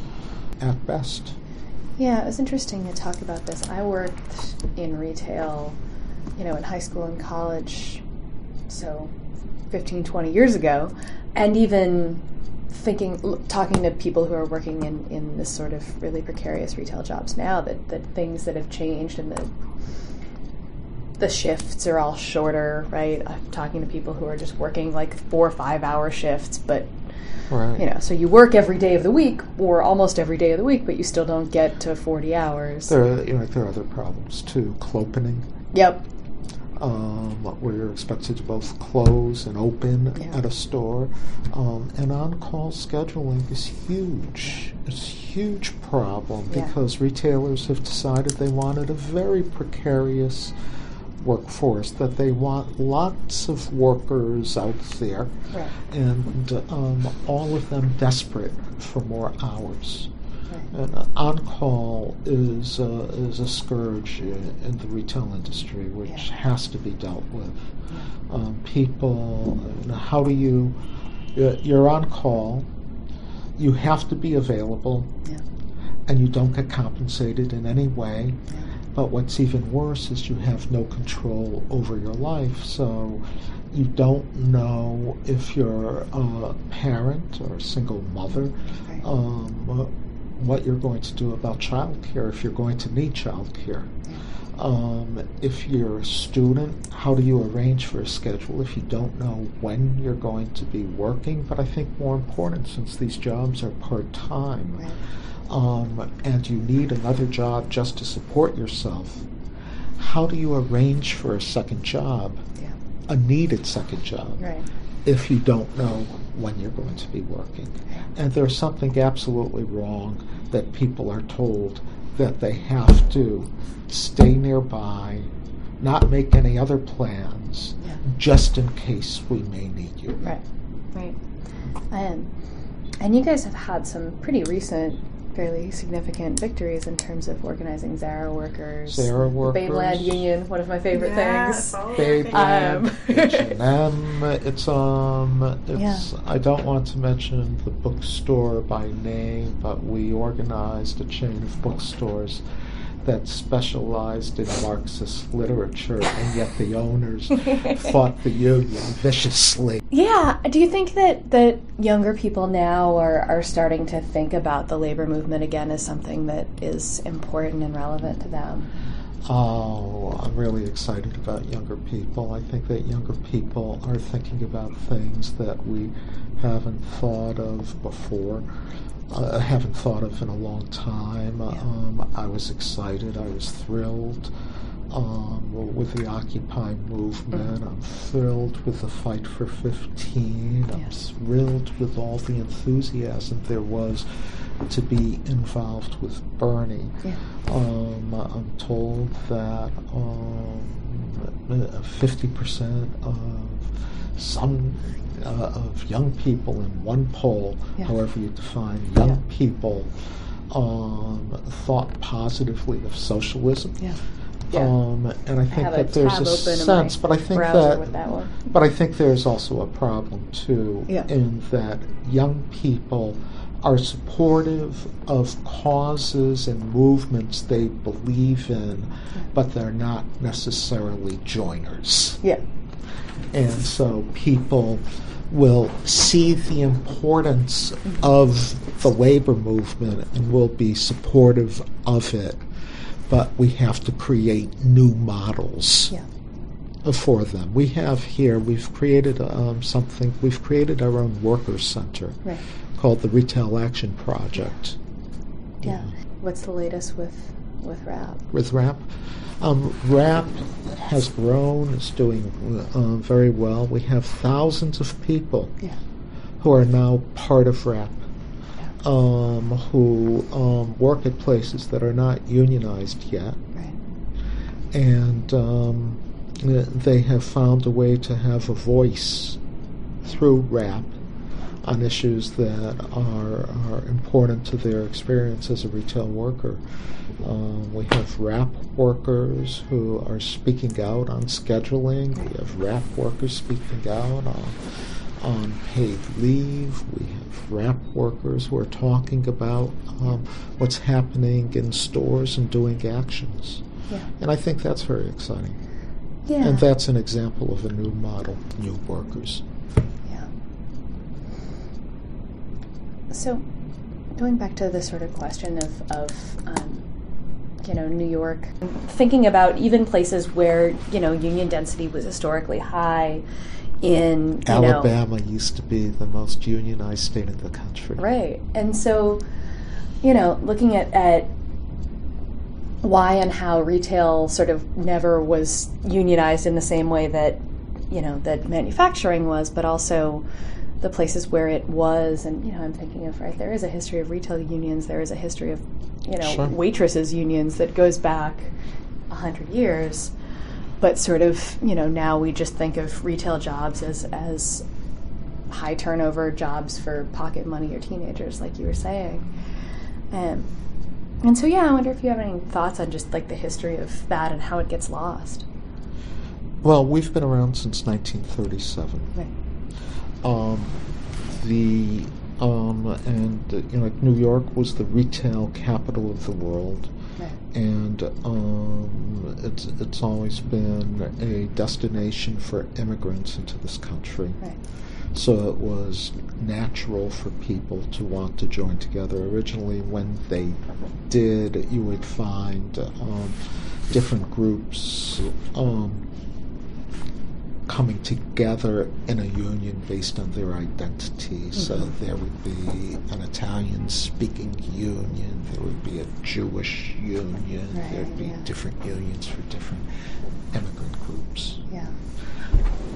at best. Yeah, it was interesting to talk about this. I worked in retail, you know, in high school and college, so 15, 20 years ago, and even thinking, l- talking to people who are working in, in this sort of really precarious retail jobs now, that, that things that have changed and the the shifts are all shorter, right? I'm talking to people who are just working like four or five hour shifts, but Right. you know, so you work every day of the week or almost every day of the week, but you still don't get to 40 hours. There, are, you know, there are other problems too. Clopening, Yep. um, where you're expected to both close and open Yeah. at a store, um, and on-call scheduling is huge. It's a huge problem Yeah. because retailers have decided they wanted a very precarious workforce. That they want lots of workers out there, Right. and um, all of them desperate for more hours. Right. Uh, on-call is uh, is a scourge in, in the retail industry, which Yeah. has to be dealt with. Um, people, you know, how do you? you're- You're on call. You have to be available, Yeah. and you don't get compensated in any way. But what's even worse is you have no control over your life. So you don't know if you're a parent or a single mother, um, what you're going to do about childcare if you're going to need childcare. Um, if you're a student, how do you arrange for a schedule if you don't know when you're going to be working? But I think more important, since these jobs are part time, Right. Um, and you need another job just to support yourself, how do you arrange for a second job, Yeah. a needed second job, Right. if you don't know when you're going to be working? And there's something absolutely wrong that people are told that they have to stay nearby, not make any other plans, Yeah. just in case we may need you. Right. Right. And and you guys have had some pretty recent, fairly significant victories in terms of organizing Zara workers. Zara workers. Babeland Union, one of my favorite Yes, things. all our Babe favorite. Um, H&M, it's um, it's. I don't want to mention the bookstore by name, but we organized a chain of bookstores that specialized in Marxist literature, and yet the owners fought the union viciously. Yeah. Do you think that, that younger people now are, are starting to think about the labor movement again as something that is important and relevant to them? Oh, I'm really excited about younger people. I think that younger people are thinking about things that we haven't thought of before, uh, haven't thought of in a long time. Um, I was excited. I was thrilled um, with the Occupy movement. I'm thrilled with the Fight for 15. I'm thrilled with all the enthusiasm there was to be involved with Bernie. Yeah. Um, I'm told that um, fifty percent of some uh, of young people in one poll, Yeah. however you define young Yeah. people, um, thought positively of socialism. Yeah. Yeah. Um, and I think have a that there's a sense, but I think that, that one. but I think there's also a problem too, Yeah. in that young people are supportive of causes and movements they believe in, but they're not necessarily joiners. Yeah. And so people will see the importance of the labor movement and will be supportive of it, but we have to create new models Yeah. for them. We have here, we've created um, something, we've created our own workers' center Right. called the Retail Action Project Yeah. What's the latest with with RAP? with RAP. Um, RAP has grown, it's doing uh, very well. We have thousands of people Yeah. who are now part of RAP. Um, who um, work at places that are not unionized yet, Right. and um, they have found a way to have a voice through RAP on issues that are, are important to their experience as a retail worker. Um, we have RAP workers who are speaking out on scheduling. We have RAP workers speaking out on, on paid leave. We have RAP workers who are talking about um, what's happening in stores and doing actions. Yeah. And I think that's very exciting. Yeah. And that's an example of a new model, new workers. Yeah. So, going back to the sort of question of, of um, you know, New York, thinking about even places where, you know, union density was historically high in, you know, Alabama used to be the most unionized state in the country. Right. And so, you know, looking at, at why and how retail sort of never was unionized in the same way that, you know, that manufacturing was, but also the places where it was. And, you know, I'm thinking of, right, there is a history of retail unions, there is a history of, you know, Sure. waitresses unions that goes back a hundred years. But sort of, you know, now we just think of retail jobs as, as high turnover jobs for pocket money or teenagers, like you were saying. Um, and so, yeah, I wonder if you have any thoughts on just like the history of that and how it gets lost. Well, we've been around since 1937. Right. Um, the um, and uh, you know, like New York was the retail capital of the world, Right. and um, it's it's always been a destination for immigrants into this country. Right. So it was natural for people to want to join together. Originally, when they did, you would find um, different groups um, coming together in a union based on their identity. So Mhm. there would be an Italian speaking union, there would be a Jewish union, Right, there'd be yeah. different unions for different immigrant groups. Yeah.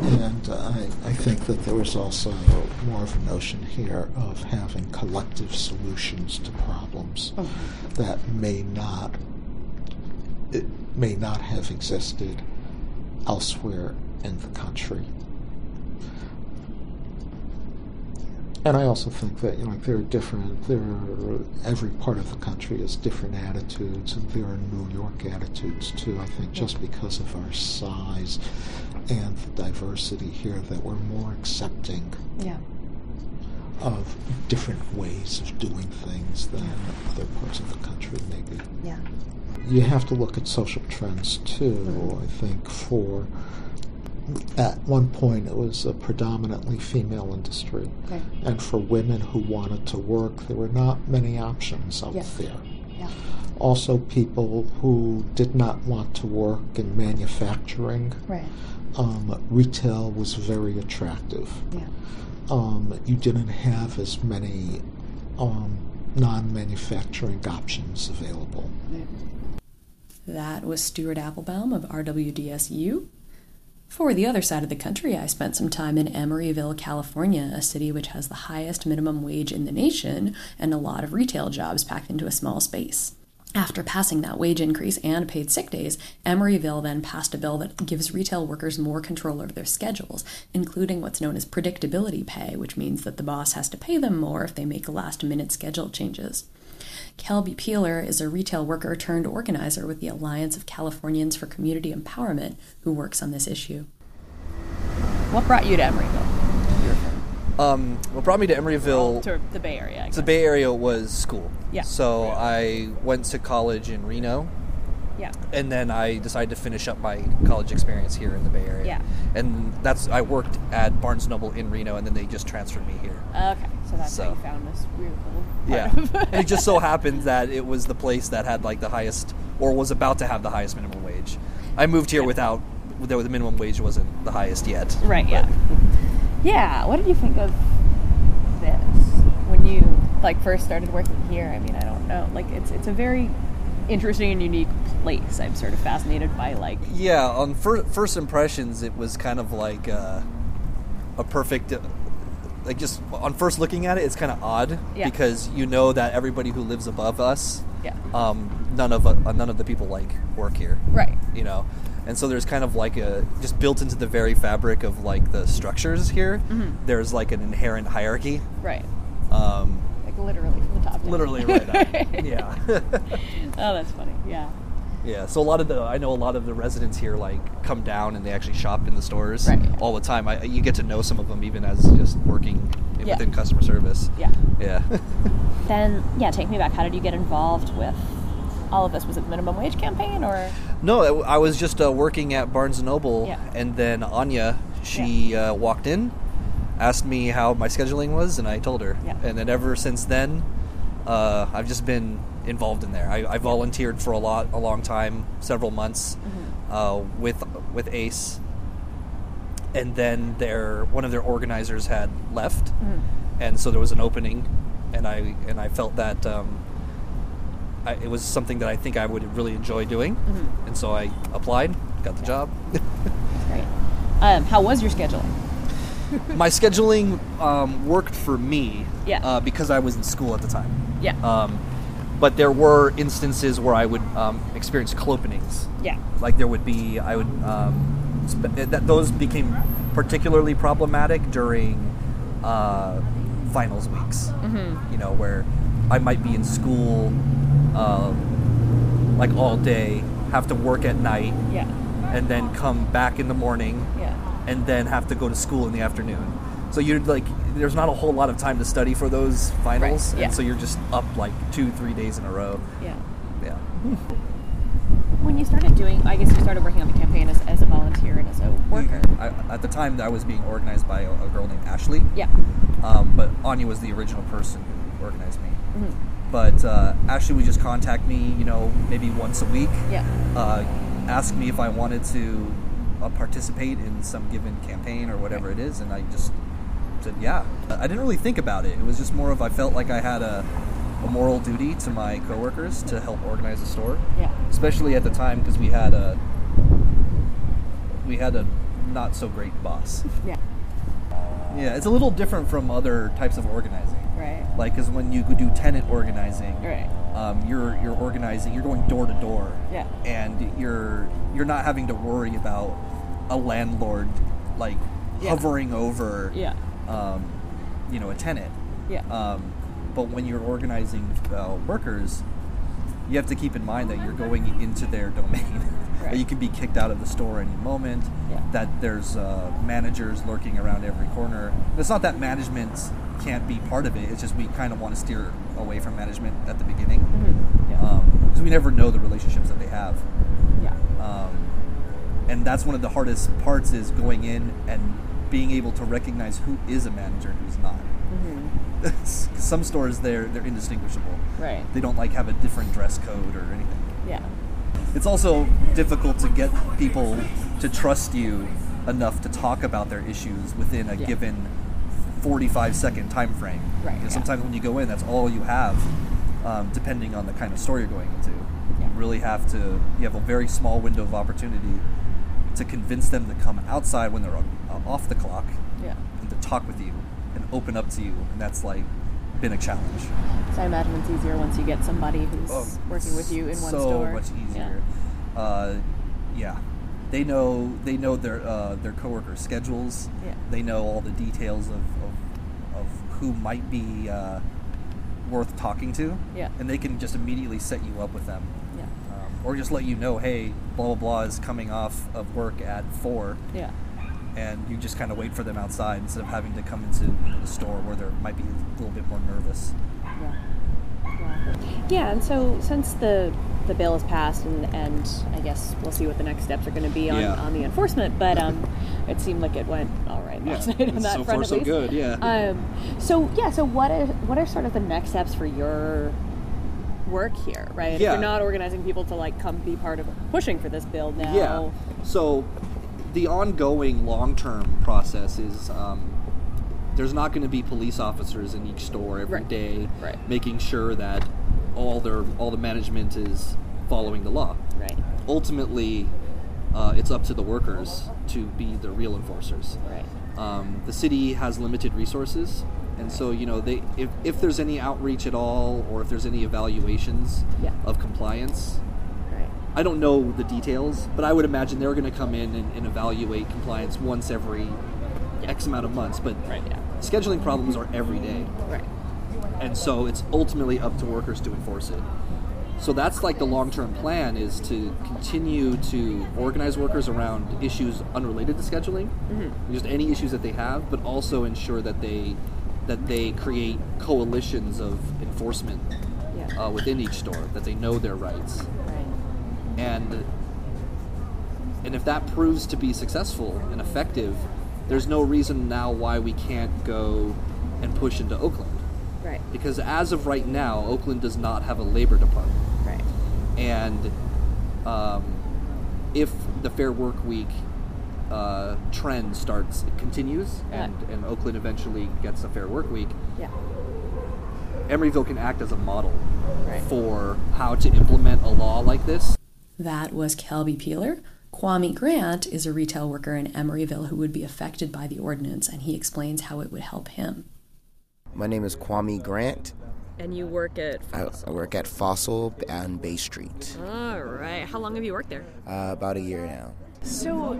And uh, I, I think that there was also more of a notion here of having collective solutions to problems Mhm. that may not it may not have existed elsewhere in the country. And I also think that you know like there are different there are every part of the country has different attitudes and there are New York attitudes too. I think just because of our size and the diversity here that we're more accepting Yeah. of different ways of doing things than other parts of the country maybe. Yeah. You have to look at social trends too, Mhm. I think, for at one point it was a predominantly female industry. Right. And for women who wanted to work, there were not many options out Yeah. there. Yeah. Also, people who did not want to work in manufacturing, Right. um, retail was very attractive. Yeah. Um, you didn't have as many um, non manufacturing options available. That was Stuart Appelbaum of RWDSU. For the other side of the country, I spent some time in Emeryville, California, a city which has the highest minimum wage in the nation and a lot of retail jobs packed into a small space. After passing that wage increase and paid sick days, Emeryville then passed a bill that gives retail workers more control over their schedules, including what's known as predictability pay, which means that the boss has to pay them more if they make last minute schedule changes. Kelby Peeler is a retail worker turned organizer with the Alliance of Californians for Community Empowerment who works on this issue. What brought you to Emeryville? Um, what brought me to Emeryville? to the Bay Area. I So guess. the Bay Area was school. Yeah. So I went to college in Reno. Yeah. And then I decided to finish up my college experience here in the Bay Area. Yeah. And that's I worked at Barnes Noble in Reno, and then they just transferred me here. Okay, so that's how you found this weird little. Yeah. it just so happened that it was the place that had like the highest or was about to have the highest minimum wage. I moved here without the the minimum wage wasn't the highest yet. Right. Yeah. Yeah. What did you think of this when you like first started working here? I mean, I don't know. Like, it's it's a very interesting and unique place. I'm sort of fascinated by like. Yeah, on fir- first impressions, it was kind of like uh, a perfect. Like just on first looking at it, it's kind of odd Yeah. because you know that everybody who lives above us, Yeah. um, none of uh, none of the people like work here, Right. You know, and so there's kind of like a just built into the very fabric of like the structures here. Mhm. There's like an inherent hierarchy. Right. Um, Like literally from the top. down. Literally right up. Yeah. oh, that's funny. Yeah. Yeah, so a lot of the I know a lot of the residents here like come down and they actually shop in the stores Right. all the time. I, you get to know some of them even as just working Yeah. within customer service. Yeah. Yeah. Then, yeah, take me back. How did you get involved with all of this? Was it the minimum wage campaign or? no, I I was just uh, working at Barnes and Noble, Yeah. and then Anya, she uh, walked in, asked me how my scheduling was, and I told her. Yeah. And then ever since then, uh, I've just been involved in there. I, I volunteered for a lot, a long time, several months, Mm-hmm. uh, with with ACE, and then their one of their organizers had left, Mhm. and so there was an opening, and I and I felt that. Um, I, it was something that I think I would really enjoy doing, Mhm. and so I applied, got the job. Great. Um, how was your scheduling? My scheduling um, worked for me, Yeah. uh, because I was in school at the time. Yeah. Um, but there were instances where I would um, experience clopenings. Yeah. Like there would be, I would um, sp- that those became particularly problematic during uh, finals weeks. Mhm. You know, where I might be in school um, like all day, have to work at night, Yeah. and then come back in the morning, Yeah. and then have to go to school in the afternoon. So you're like, there's not a whole lot of time to study for those finals, Right, yeah. and so you're just up like two, three days in a row. Yeah. Yeah. When you started doing, I guess you started working on the campaign as, as a volunteer and as a worker. I, at the time, I was being organized by a, a girl named Ashley. Yeah. Um, but Anya was the original person who organized me. Mhm. But uh, Ashley would just contact me, you know, maybe once a week. Yeah. Uh, ask me if I wanted to uh, participate in some given campaign or whatever it is, and I just said yeah. I didn't really think about it. It was just more of I felt like I had a, a moral duty to my coworkers to help organize the store. Yeah. Especially at the time because we had a we had a not so great boss. Yeah. Yeah, it's a little different from other types of organizing. Right. Like, because when you do tenant organizing, Right. um, you're you're organizing, you're going door to door, Yeah. and you're you're not having to worry about a landlord like Yeah. hovering over, Yeah. Um, you know, a tenant. Yeah. Um, but when you're organizing uh, workers, you have to keep in mind that you're going into their domain. Right. you can be kicked out of the store any moment. Yeah. That there's uh, managers lurking around every corner. It's not that management can't be part of it. It's just we kind of want to steer away from management at the beginning Mhm. Yeah. because we never know the relationships that they have. yeah. Um, and that's one of the hardest parts is going in and being able to recognize who is a manager and who's not. Mhm. Some stores they're they're indistinguishable. Right. They don't like have a different dress code or anything. Yeah. It's also difficult to get people to trust you enough to talk about their issues within a Yeah. given 45 second time frame. Right, yeah. sometimes when you go in, that's all you have, um, depending on the kind of store you're going into. Yeah. You really have to. You have a very small window of opportunity to convince them to come outside when they're uh, off the clock Yeah. and to talk with you and open up to you, and that's like been a challenge. So I imagine it's easier once you get somebody who's Oh, working with you in one so store. So much easier. Uh, yeah, they know they know their uh, their coworker schedules. Yeah. They know all the details of, of, of who might be uh, worth talking to. Yeah. and they can just immediately set you up with them. Or just let you know, hey, blah blah blah is coming off of work at four, Yeah. and you just kind of wait for them outside instead of having to come into you know, the store where they might be a little bit more nervous. Yeah. Yeah. Yeah, and so since the the bill is passed, and, and I guess we'll see what the next steps are going to be on, Yeah. on the enforcement, but um, it seemed like it went all right last Yeah. night on that So front far, at so good, yeah. Um, so yeah, so what are what are sort of the next steps for your work here, right? If you're not organizing people to like come be part of pushing for this bill now. Yeah. So the ongoing long term process is um, there's not going to be police officers in each store every Right. day Right. making sure that all their all the management is following the law. Right. Ultimately, uh, it's up to the workers to be the real enforcers. Right. Um, the city has limited resources, and so you know they if, if there's any outreach at all, or if there's any evaluations Yeah. of compliance, Right. I don't know the details, but I would imagine they're going to come in and, and evaluate compliance once every X amount of months. But Right. Yeah. scheduling problems are every day, Right. and so it's ultimately up to workers to enforce it. So that's like the long-term plan is to continue to organize workers around issues unrelated to scheduling, Mm-hmm. just any issues that they have, but also ensure that they that they create coalitions of enforcement Yeah. uh, within each store, that they know their rights Right. and and if that proves to be successful and effective, there's no reason now why we can't go and push into Oakland. Right. Because as of right now, Oakland does not have a labor department, Right. and um, if the Fair Work Week uh, trend starts it continues, and, and Oakland eventually gets a Fair Work Week, Yeah. Emeryville can act as a model Right. for how to implement a law like this. That was Kelby Peeler. Kwame Grant is a retail worker in Emeryville who would be affected by the ordinance, and he explains how it would help him. My name is Kwame Grant. And you work at. I, I work at Fossil on Bay Street. All right. How long have you worked there? Uh, about a year now. So,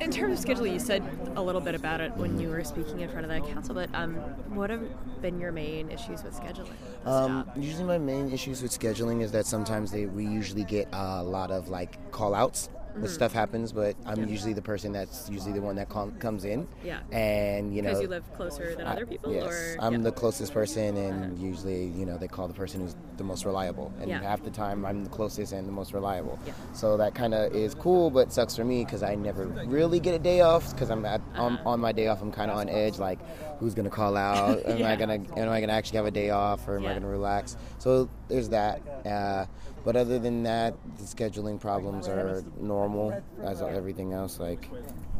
in terms of scheduling, you said a little bit about it when you were speaking in front of the council, but um, what have been your main issues with scheduling? Um, usually, my main issues with scheduling is that sometimes they we usually get a lot of like call outs. Mhm. stuff happens, but I'm usually the person that's usually the one that com- comes in. Yeah. And you know, Because you live closer than I- other people, Yes, or I'm yeah. the closest person, and usually, you know, they call the person who's the most reliable. And Yeah. half the time, I'm the closest and the most reliable. Yeah. So that kind of is cool, but sucks for me because I never really get a day off. Because I'm at, on, Uh-huh. on my day off, I'm kind of on edge. Like, who's gonna call out? Am Yeah. I gonna am I gonna actually have a day off, or am I gonna relax? So there's that. Uh, but other than that, the scheduling problems are normal as everything else. Like,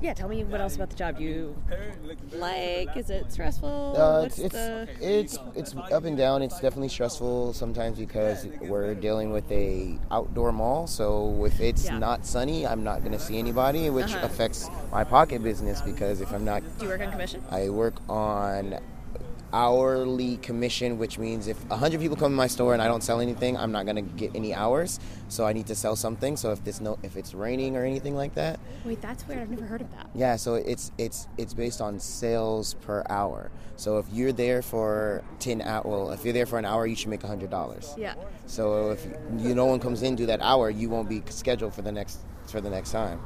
Yeah, tell me what else about the job. Do you like? Is it stressful? Uh, What's it's the... it's it's up and down. It's definitely stressful sometimes because we're dealing with a outdoor mall. So if it's Yeah. not sunny, I'm not going to see anybody, which Uh-huh. affects my pocket business because if I'm not, Do you work on commission? I work on hourly commission, which means if 100 people come to my store and I don't sell anything, I'm not going to get any hours. So I need to sell something. So if this no if it's raining or anything like that, Wait, that's weird. I've never heard of that. yeah, so it's it's it's based on sales per hour. So if you're there for ten hour, well, if you're there for an hour, you should make hundred dollars. Yeah. So if you no one comes in do that hour, you won't be scheduled for the next for the next time.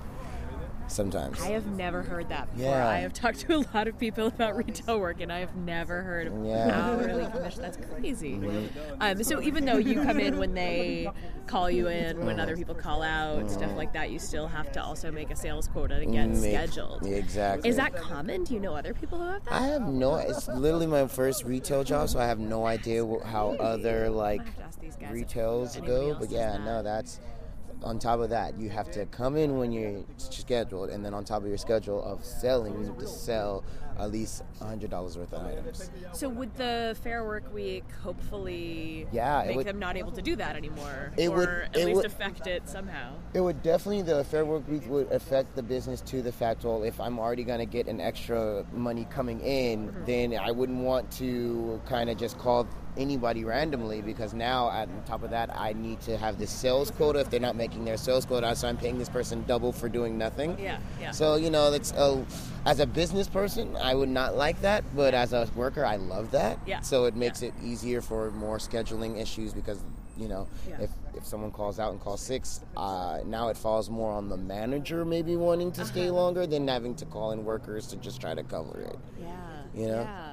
Sometimes. I have never heard that before. Yeah. I have talked to a lot of people about retail work, and I have never heard of Yeah. hourly commission. That's crazy. Mhm. Um, so even though you come in when they call you in, when other people call out, stuff like that, you still have to also make a sales quota to get Make- scheduled. Exactly. Is that common? Do you know other people who have that? I have no. It's literally my first retail job, so I have no idea how other like retails go. But yeah, no, that's on top of that. You have to come in when you're scheduled, and then on top of your schedule of selling, you have to sell at least hundred dollars worth of items. So would the Fair Work Week hopefully Yeah, make would- them not able to do that anymore, It or would- at it least would- affect it somehow? It would definitely the fair work week would affect the business to the fact well if I'm already gonna get an extra money coming in, mm-hmm. then I wouldn't want to kind of just call anybody randomly because now on top of that I need to have this sales quota. If they're not making their sales quota, so I'm paying this person double for doing nothing. Yeah, yeah. So you know that's a, as a business person I would not like that, but as a worker I love that. Yeah. So it makes it easier for more scheduling issues because you know Yeah. if if someone calls out and calls six, uh, now it falls more on the manager maybe wanting to stay longer than having to call in workers to just try to cover it. Yeah. You know? Yeah.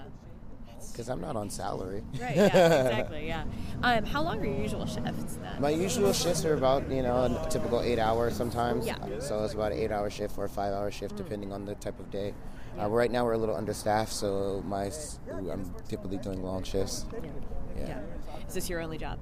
Because I'm not on salary. Right. Yeah. exactly. Yeah. Um, how long are your usual shifts then? My usual shifts are about you know a typical eight hours sometimes. Yeah. Mm. So it's about an eight hour shift or a five hour shift depending on the type of day. Uh, right now we're a little understaffed, so my I'm typically doing long shifts. Yeah. Is this your only job?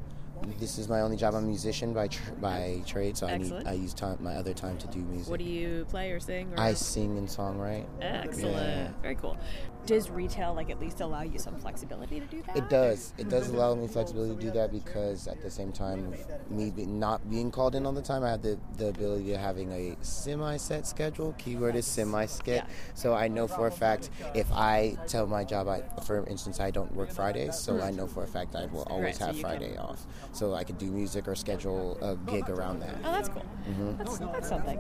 this is my only job. I'm a musician by tr- by trade, so I need I use time my other time to do music. What do you play or sing? Or? I sing and songwrite. Excellent. Yeah. Very cool. Does retail like at least allow you some flexibility to do that? It does. It does allow me flexibility to do that because at the same time, me not being called in all the time, I have the, the ability of having a semi-set schedule. Keyword is semi-set. So I know for a fact if I tell my job, I, for instance, I don't work Fridays, so I know for a fact I will always Right, so have can- Friday off. So I could do music or schedule a gig around that. Oh, that's cool. Mhm. That's, that's something.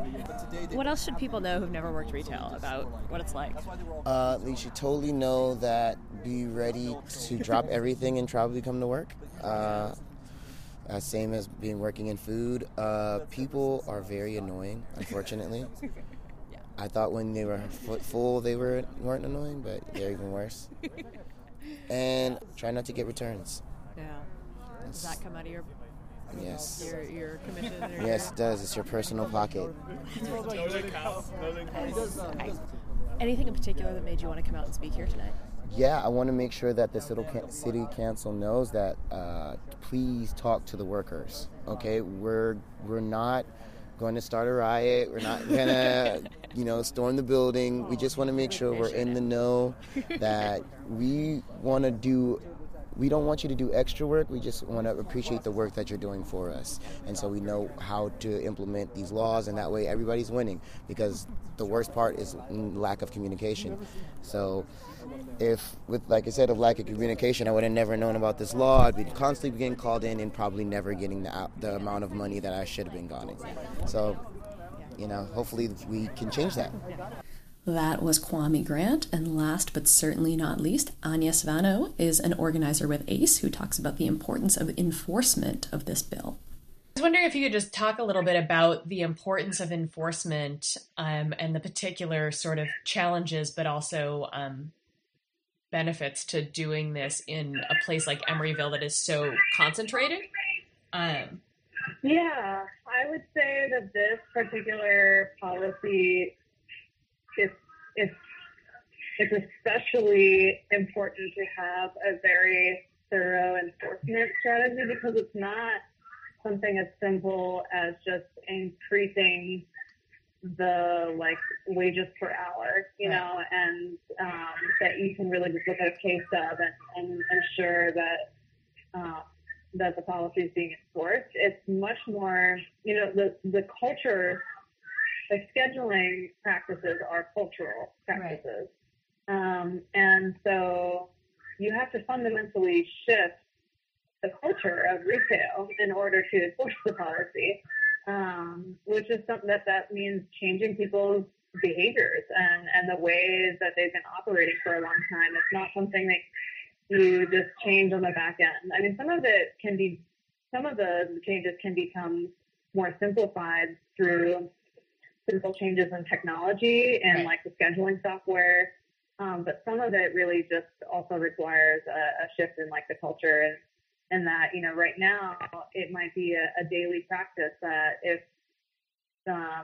What else should people know who've never worked retail about what it's like? Uh, you should totally know that be ready to drop everything and probably come to work. Uh, uh, same as being working in food. Uh, people are very annoying, unfortunately. I thought when they were fu- full they were weren't annoying, but they're even worse. And try not to get returns. Yeah. Does that come out of your Yes. your, your commission? Or Yes, it does. It's your personal pocket. Anything in particular that made you want to come out and speak here tonight? Yeah, I want to make sure that this little ca- city council knows that. Uh, please talk to the workers. Okay, we're we're not going to start a riot. We're not gonna, you know, storm the building. We just want to make sure we're in the know that we want to do. We don't want you to do extra work. We just want to appreciate the work that you're doing for us, and so we know how to implement these laws, and that way everybody's winning. Because the worst part is lack of communication. So, if with like I said, of lack of communication, I would have never known about this law. I'd be constantly getting called in and probably never getting the the amount of money that I should have been getting. So, you know, hopefully we can change that. That was Kwame Grant, and last but certainly not least, Anya Svano is an organizer with ACE who talks about the importance of enforcement of this bill. I was wondering if you could just talk a little bit about the importance of enforcement um, and the particular sort of challenges, but also um, benefits to doing this in a place like Emeryville that is so concentrated. Um, Yeah, I would say that this particular policy is is it's especially important to have a very thorough enforcement strategy because it's not something as simple as just increasing the like wages per hour, you know, and um, that you can really just look at a case of and, and ensure that uh, that the policy is being enforced. It's much more, you know, the the culture, the scheduling practices are cultural practices, um, and so you have to fundamentally shift the culture of retail in order to enforce the policy, um, which is something that that means changing people's behaviors and, and the ways that they've been operating for a long time. It's not something that you just change on the back end. I mean, some of it can be, some of the changes can become more simplified through simple changes in technology and like the scheduling software. Um, but some of it really just also requires a, a shift in like the culture and, and that, you know, right now it might be a, a daily practice that if uh,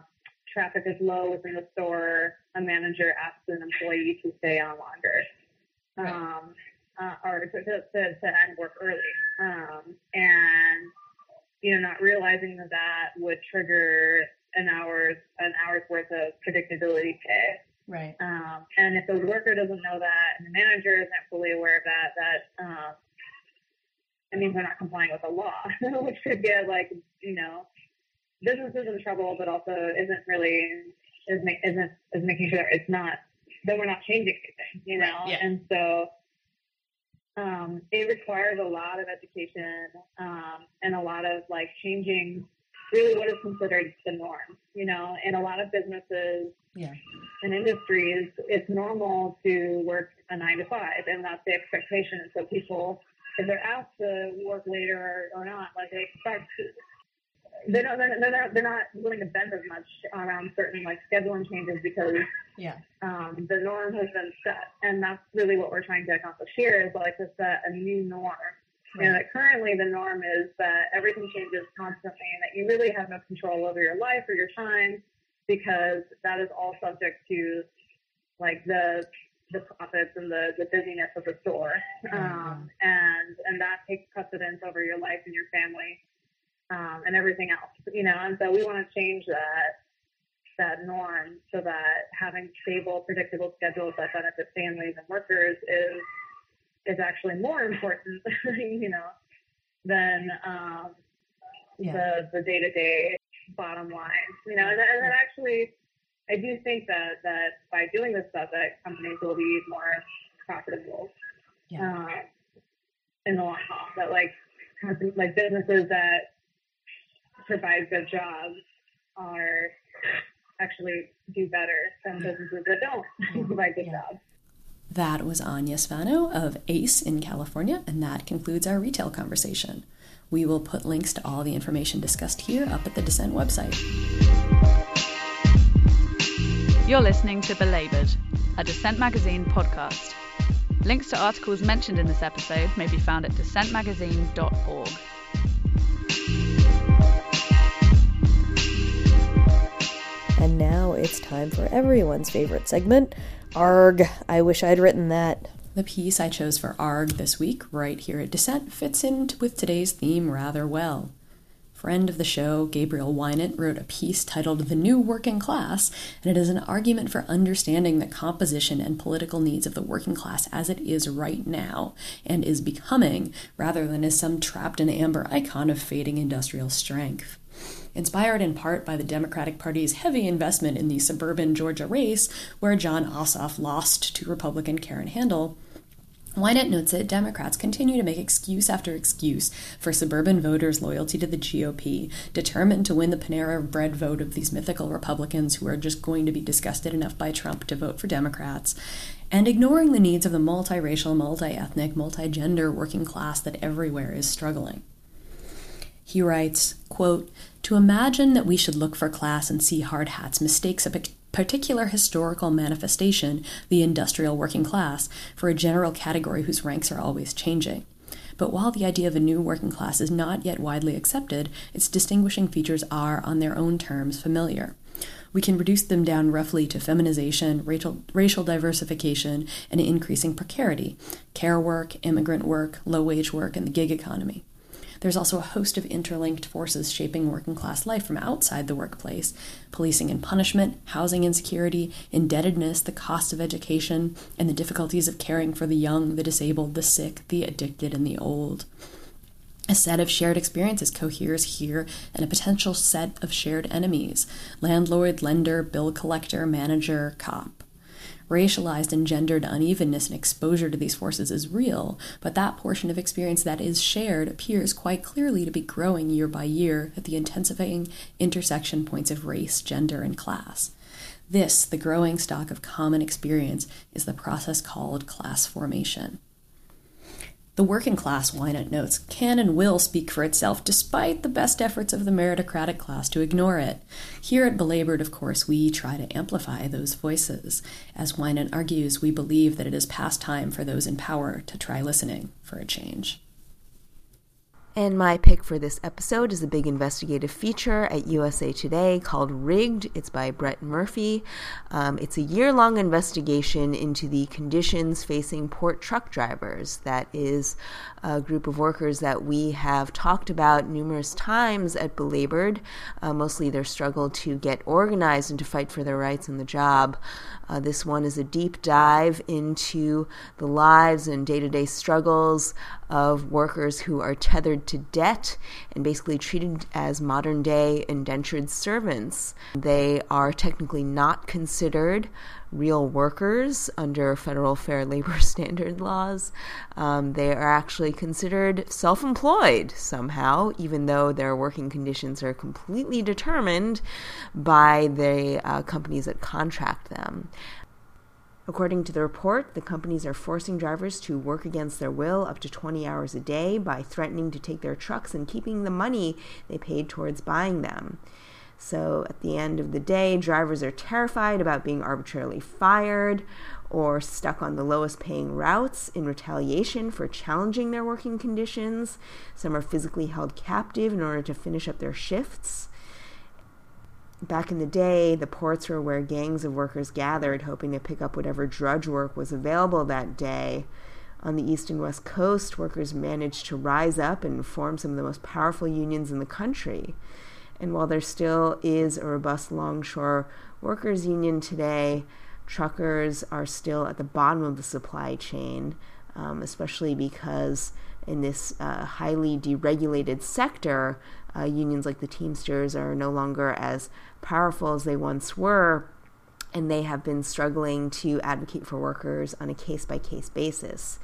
traffic is low within the store, a manager asks an employee to stay on longer. Um, uh, or to, to, to, to end work early. Um, and, you know, not realizing that that would trigger an hour's, an hour's worth of predictability pay. right. Um, and if the worker doesn't know that and the manager isn't fully aware of that, that um, it means they're not complying with the law, which could get like you know businesses in trouble, but also isn't really is ma- isn't is making sure it's not that we're not changing anything, you know. Yeah. And so um, it requires a lot of education um, and a lot of like changing really what is considered the norm, you know. In a lot of businesses, Yeah. in industries, it's normal to work a nine to five, and that's the expectation. And so people, if they're asked to work later or, or not, like they expect, they don't, they're, they're not, they're not willing to bend as much around certain like scheduling changes because Yeah. um, the norm has been set, and that's really what we're trying to accomplish here is like to set a new norm. Know, that currently the norm is that everything changes constantly, and that you really have no control over your life or your time because that is all subject to like the the profits and the, the busyness of the store. Um, and, and that takes precedence over your life and your family, um, and everything else, you know, and so we want to change that, that norm so that having stable, predictable schedules that benefit families and workers is, is actually more important, you know, than, um, Yeah. the, the day-to-day bottom line, you know, and, and that actually, I do think that, that by doing this stuff, that companies will be more profitable uh, in the long haul. That like companies, like businesses that provide good jobs are actually do better than businesses that don't provide good jobs. That was Anya Svanoe of ACE in California, and that concludes our retail conversation. We will put links to all the information discussed here up at the Dissent website. You're listening to Belabored, a Dissent Magazine podcast. Links to articles mentioned in this episode may be found at dissentmagazine.org. And now it's time for everyone's favorite segment. Arg, I wish I'd written that. The piece I chose for ARG this week, right here at Dissent, fits in with today's theme rather well. Friend of the show, Gabriel Winant, wrote a piece titled The New Working Class, and it is an argument for understanding the composition and political needs of the working class as it is right now and is becoming, rather than as some trapped in amber icon of fading industrial strength. Inspired in part by the Democratic Party's heavy investment in the suburban Georgia race, where Jon Ossoff lost to Republican Karen Handel, Winant notes that Democrats continue to make excuse after excuse for suburban voters' loyalty to the GOP, determined to win the Panera Bread vote of these mythical Republicans who are just going to be disgusted enough by Trump to vote for Democrats, and ignoring the needs of the multiracial, multi ethnic, multi gender working class that everywhere is struggling. He writes, quote, To imagine that we should look for class and see hard hats mistakes a particular historical manifestation, the industrial working class, for a general category whose ranks are always changing. But while the idea of a new working class is not yet widely accepted, its distinguishing features are, on their own terms, familiar. We can reduce them down roughly to feminization, racial, racial diversification, and increasing precarity, care work, immigrant work, low wage work, and the gig economy. There's also a host of interlinked forces shaping working class life from outside the workplace policing and punishment, housing insecurity, indebtedness, the cost of education, and the difficulties of caring for the young, the disabled, the sick, the addicted, and the old. A set of shared experiences coheres here and a potential set of shared enemies landlord, lender, bill collector, manager, cop. Racialized and gendered unevenness and exposure to these forces is real, but that portion of experience that is shared appears quite clearly to be growing year by year at the intensifying intersection points of race, gender, and class. This, the growing stock of common experience, is the process called class formation. The working class, Winant notes, can and will speak for itself despite the best efforts of the meritocratic class to ignore it. Here at Belabored, of course, we try to amplify those voices. As Winant argues, we believe that it is past time for those in power to try listening for a change. And my pick for this episode is a big investigative feature at USA Today called Rigged. It's by Brett Murphy. Um, it's a year long investigation into the conditions facing port truck drivers. That is a group of workers that we have talked about numerous times at Belabored, uh, mostly their struggle to get organized and to fight for their rights in the job. Uh, this one is a deep dive into the lives and day to day struggles of workers who are tethered to debt and basically treated as modern day indentured servants. They are technically not considered real workers under federal fair labor standard laws. Um, they are actually considered self employed somehow, even though their working conditions are completely determined by the uh, companies that contract them. According to the report, the companies are forcing drivers to work against their will up to 20 hours a day by threatening to take their trucks and keeping the money they paid towards buying them. So at the end of the day, drivers are terrified about being arbitrarily fired or stuck on the lowest paying routes in retaliation for challenging their working conditions. Some are physically held captive in order to finish up their shifts. back in the day, the ports were where gangs of workers gathered, hoping to pick up whatever drudge work was available that day. On the east and west coast, workers managed to rise up and form some of the most powerful unions in the country. And while there still is a robust longshore workers' union today, truckers are still at the bottom of the supply chain, um, especially because in this uh, highly deregulated sector, uh, unions like the Teamsters are no longer as powerful as they once were, and they have been struggling to advocate for workers on a case by case basis.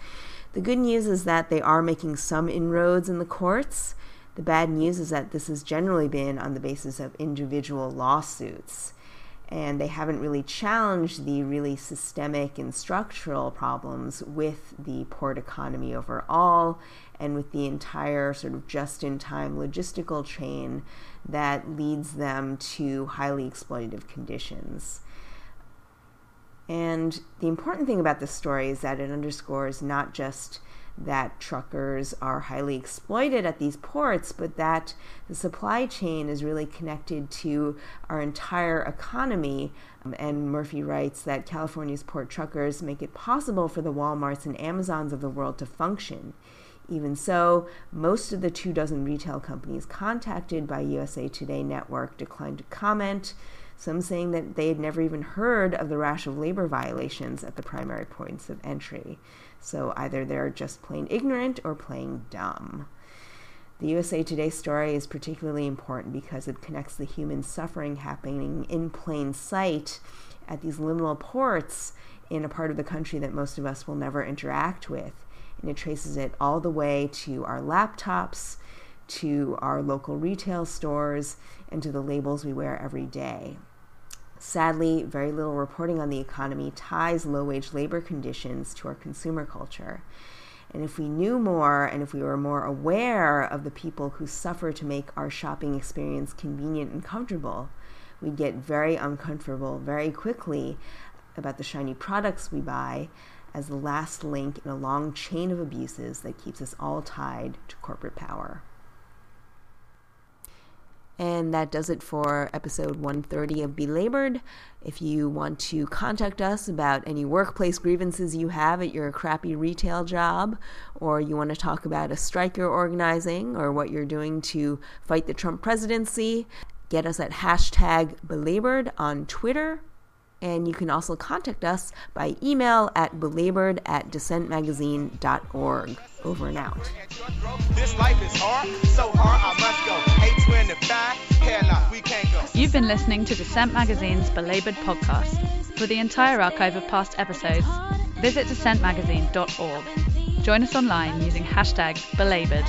The good news is that they are making some inroads in the courts. The bad news is that this has generally been on the basis of individual lawsuits. And they haven't really challenged the really systemic and structural problems with the port economy overall and with the entire sort of just in time logistical chain that leads them to highly exploitative conditions. And the important thing about this story is that it underscores not just that truckers are highly exploited at these ports, but that the supply chain is really connected to our entire economy. Um, and Murphy writes that California's port truckers make it possible for the Walmarts and Amazons of the world to function. Even so, most of the two dozen retail companies contacted by USA Today Network declined to comment some saying that they had never even heard of the rash of labor violations at the primary points of entry. So either they're just plain ignorant or playing dumb. The USA Today story is particularly important because it connects the human suffering happening in plain sight at these liminal ports in a part of the country that most of us will never interact with. And it traces it all the way to our laptops, to our local retail stores, and to the labels we wear every day. Sadly, very little reporting on the economy ties low wage labor conditions to our consumer culture. And if we knew more and if we were more aware of the people who suffer to make our shopping experience convenient and comfortable, we'd get very uncomfortable very quickly about the shiny products we buy as the last link in a long chain of abuses that keeps us all tied to corporate power. And that does it for episode 130 of Belabored. If you want to contact us about any workplace grievances you have at your crappy retail job, or you want to talk about a strike you're organizing, or what you're doing to fight the Trump presidency, get us at hashtag belabored on Twitter. And you can also contact us by email at belabored at dissentmagazine.org. Over and out. This life is hard, so hard I must go. You've been listening to Dissent Magazine's Belabored podcast. For the entire archive of past episodes, visit dissentmagazine.org. Join us online using hashtag belabored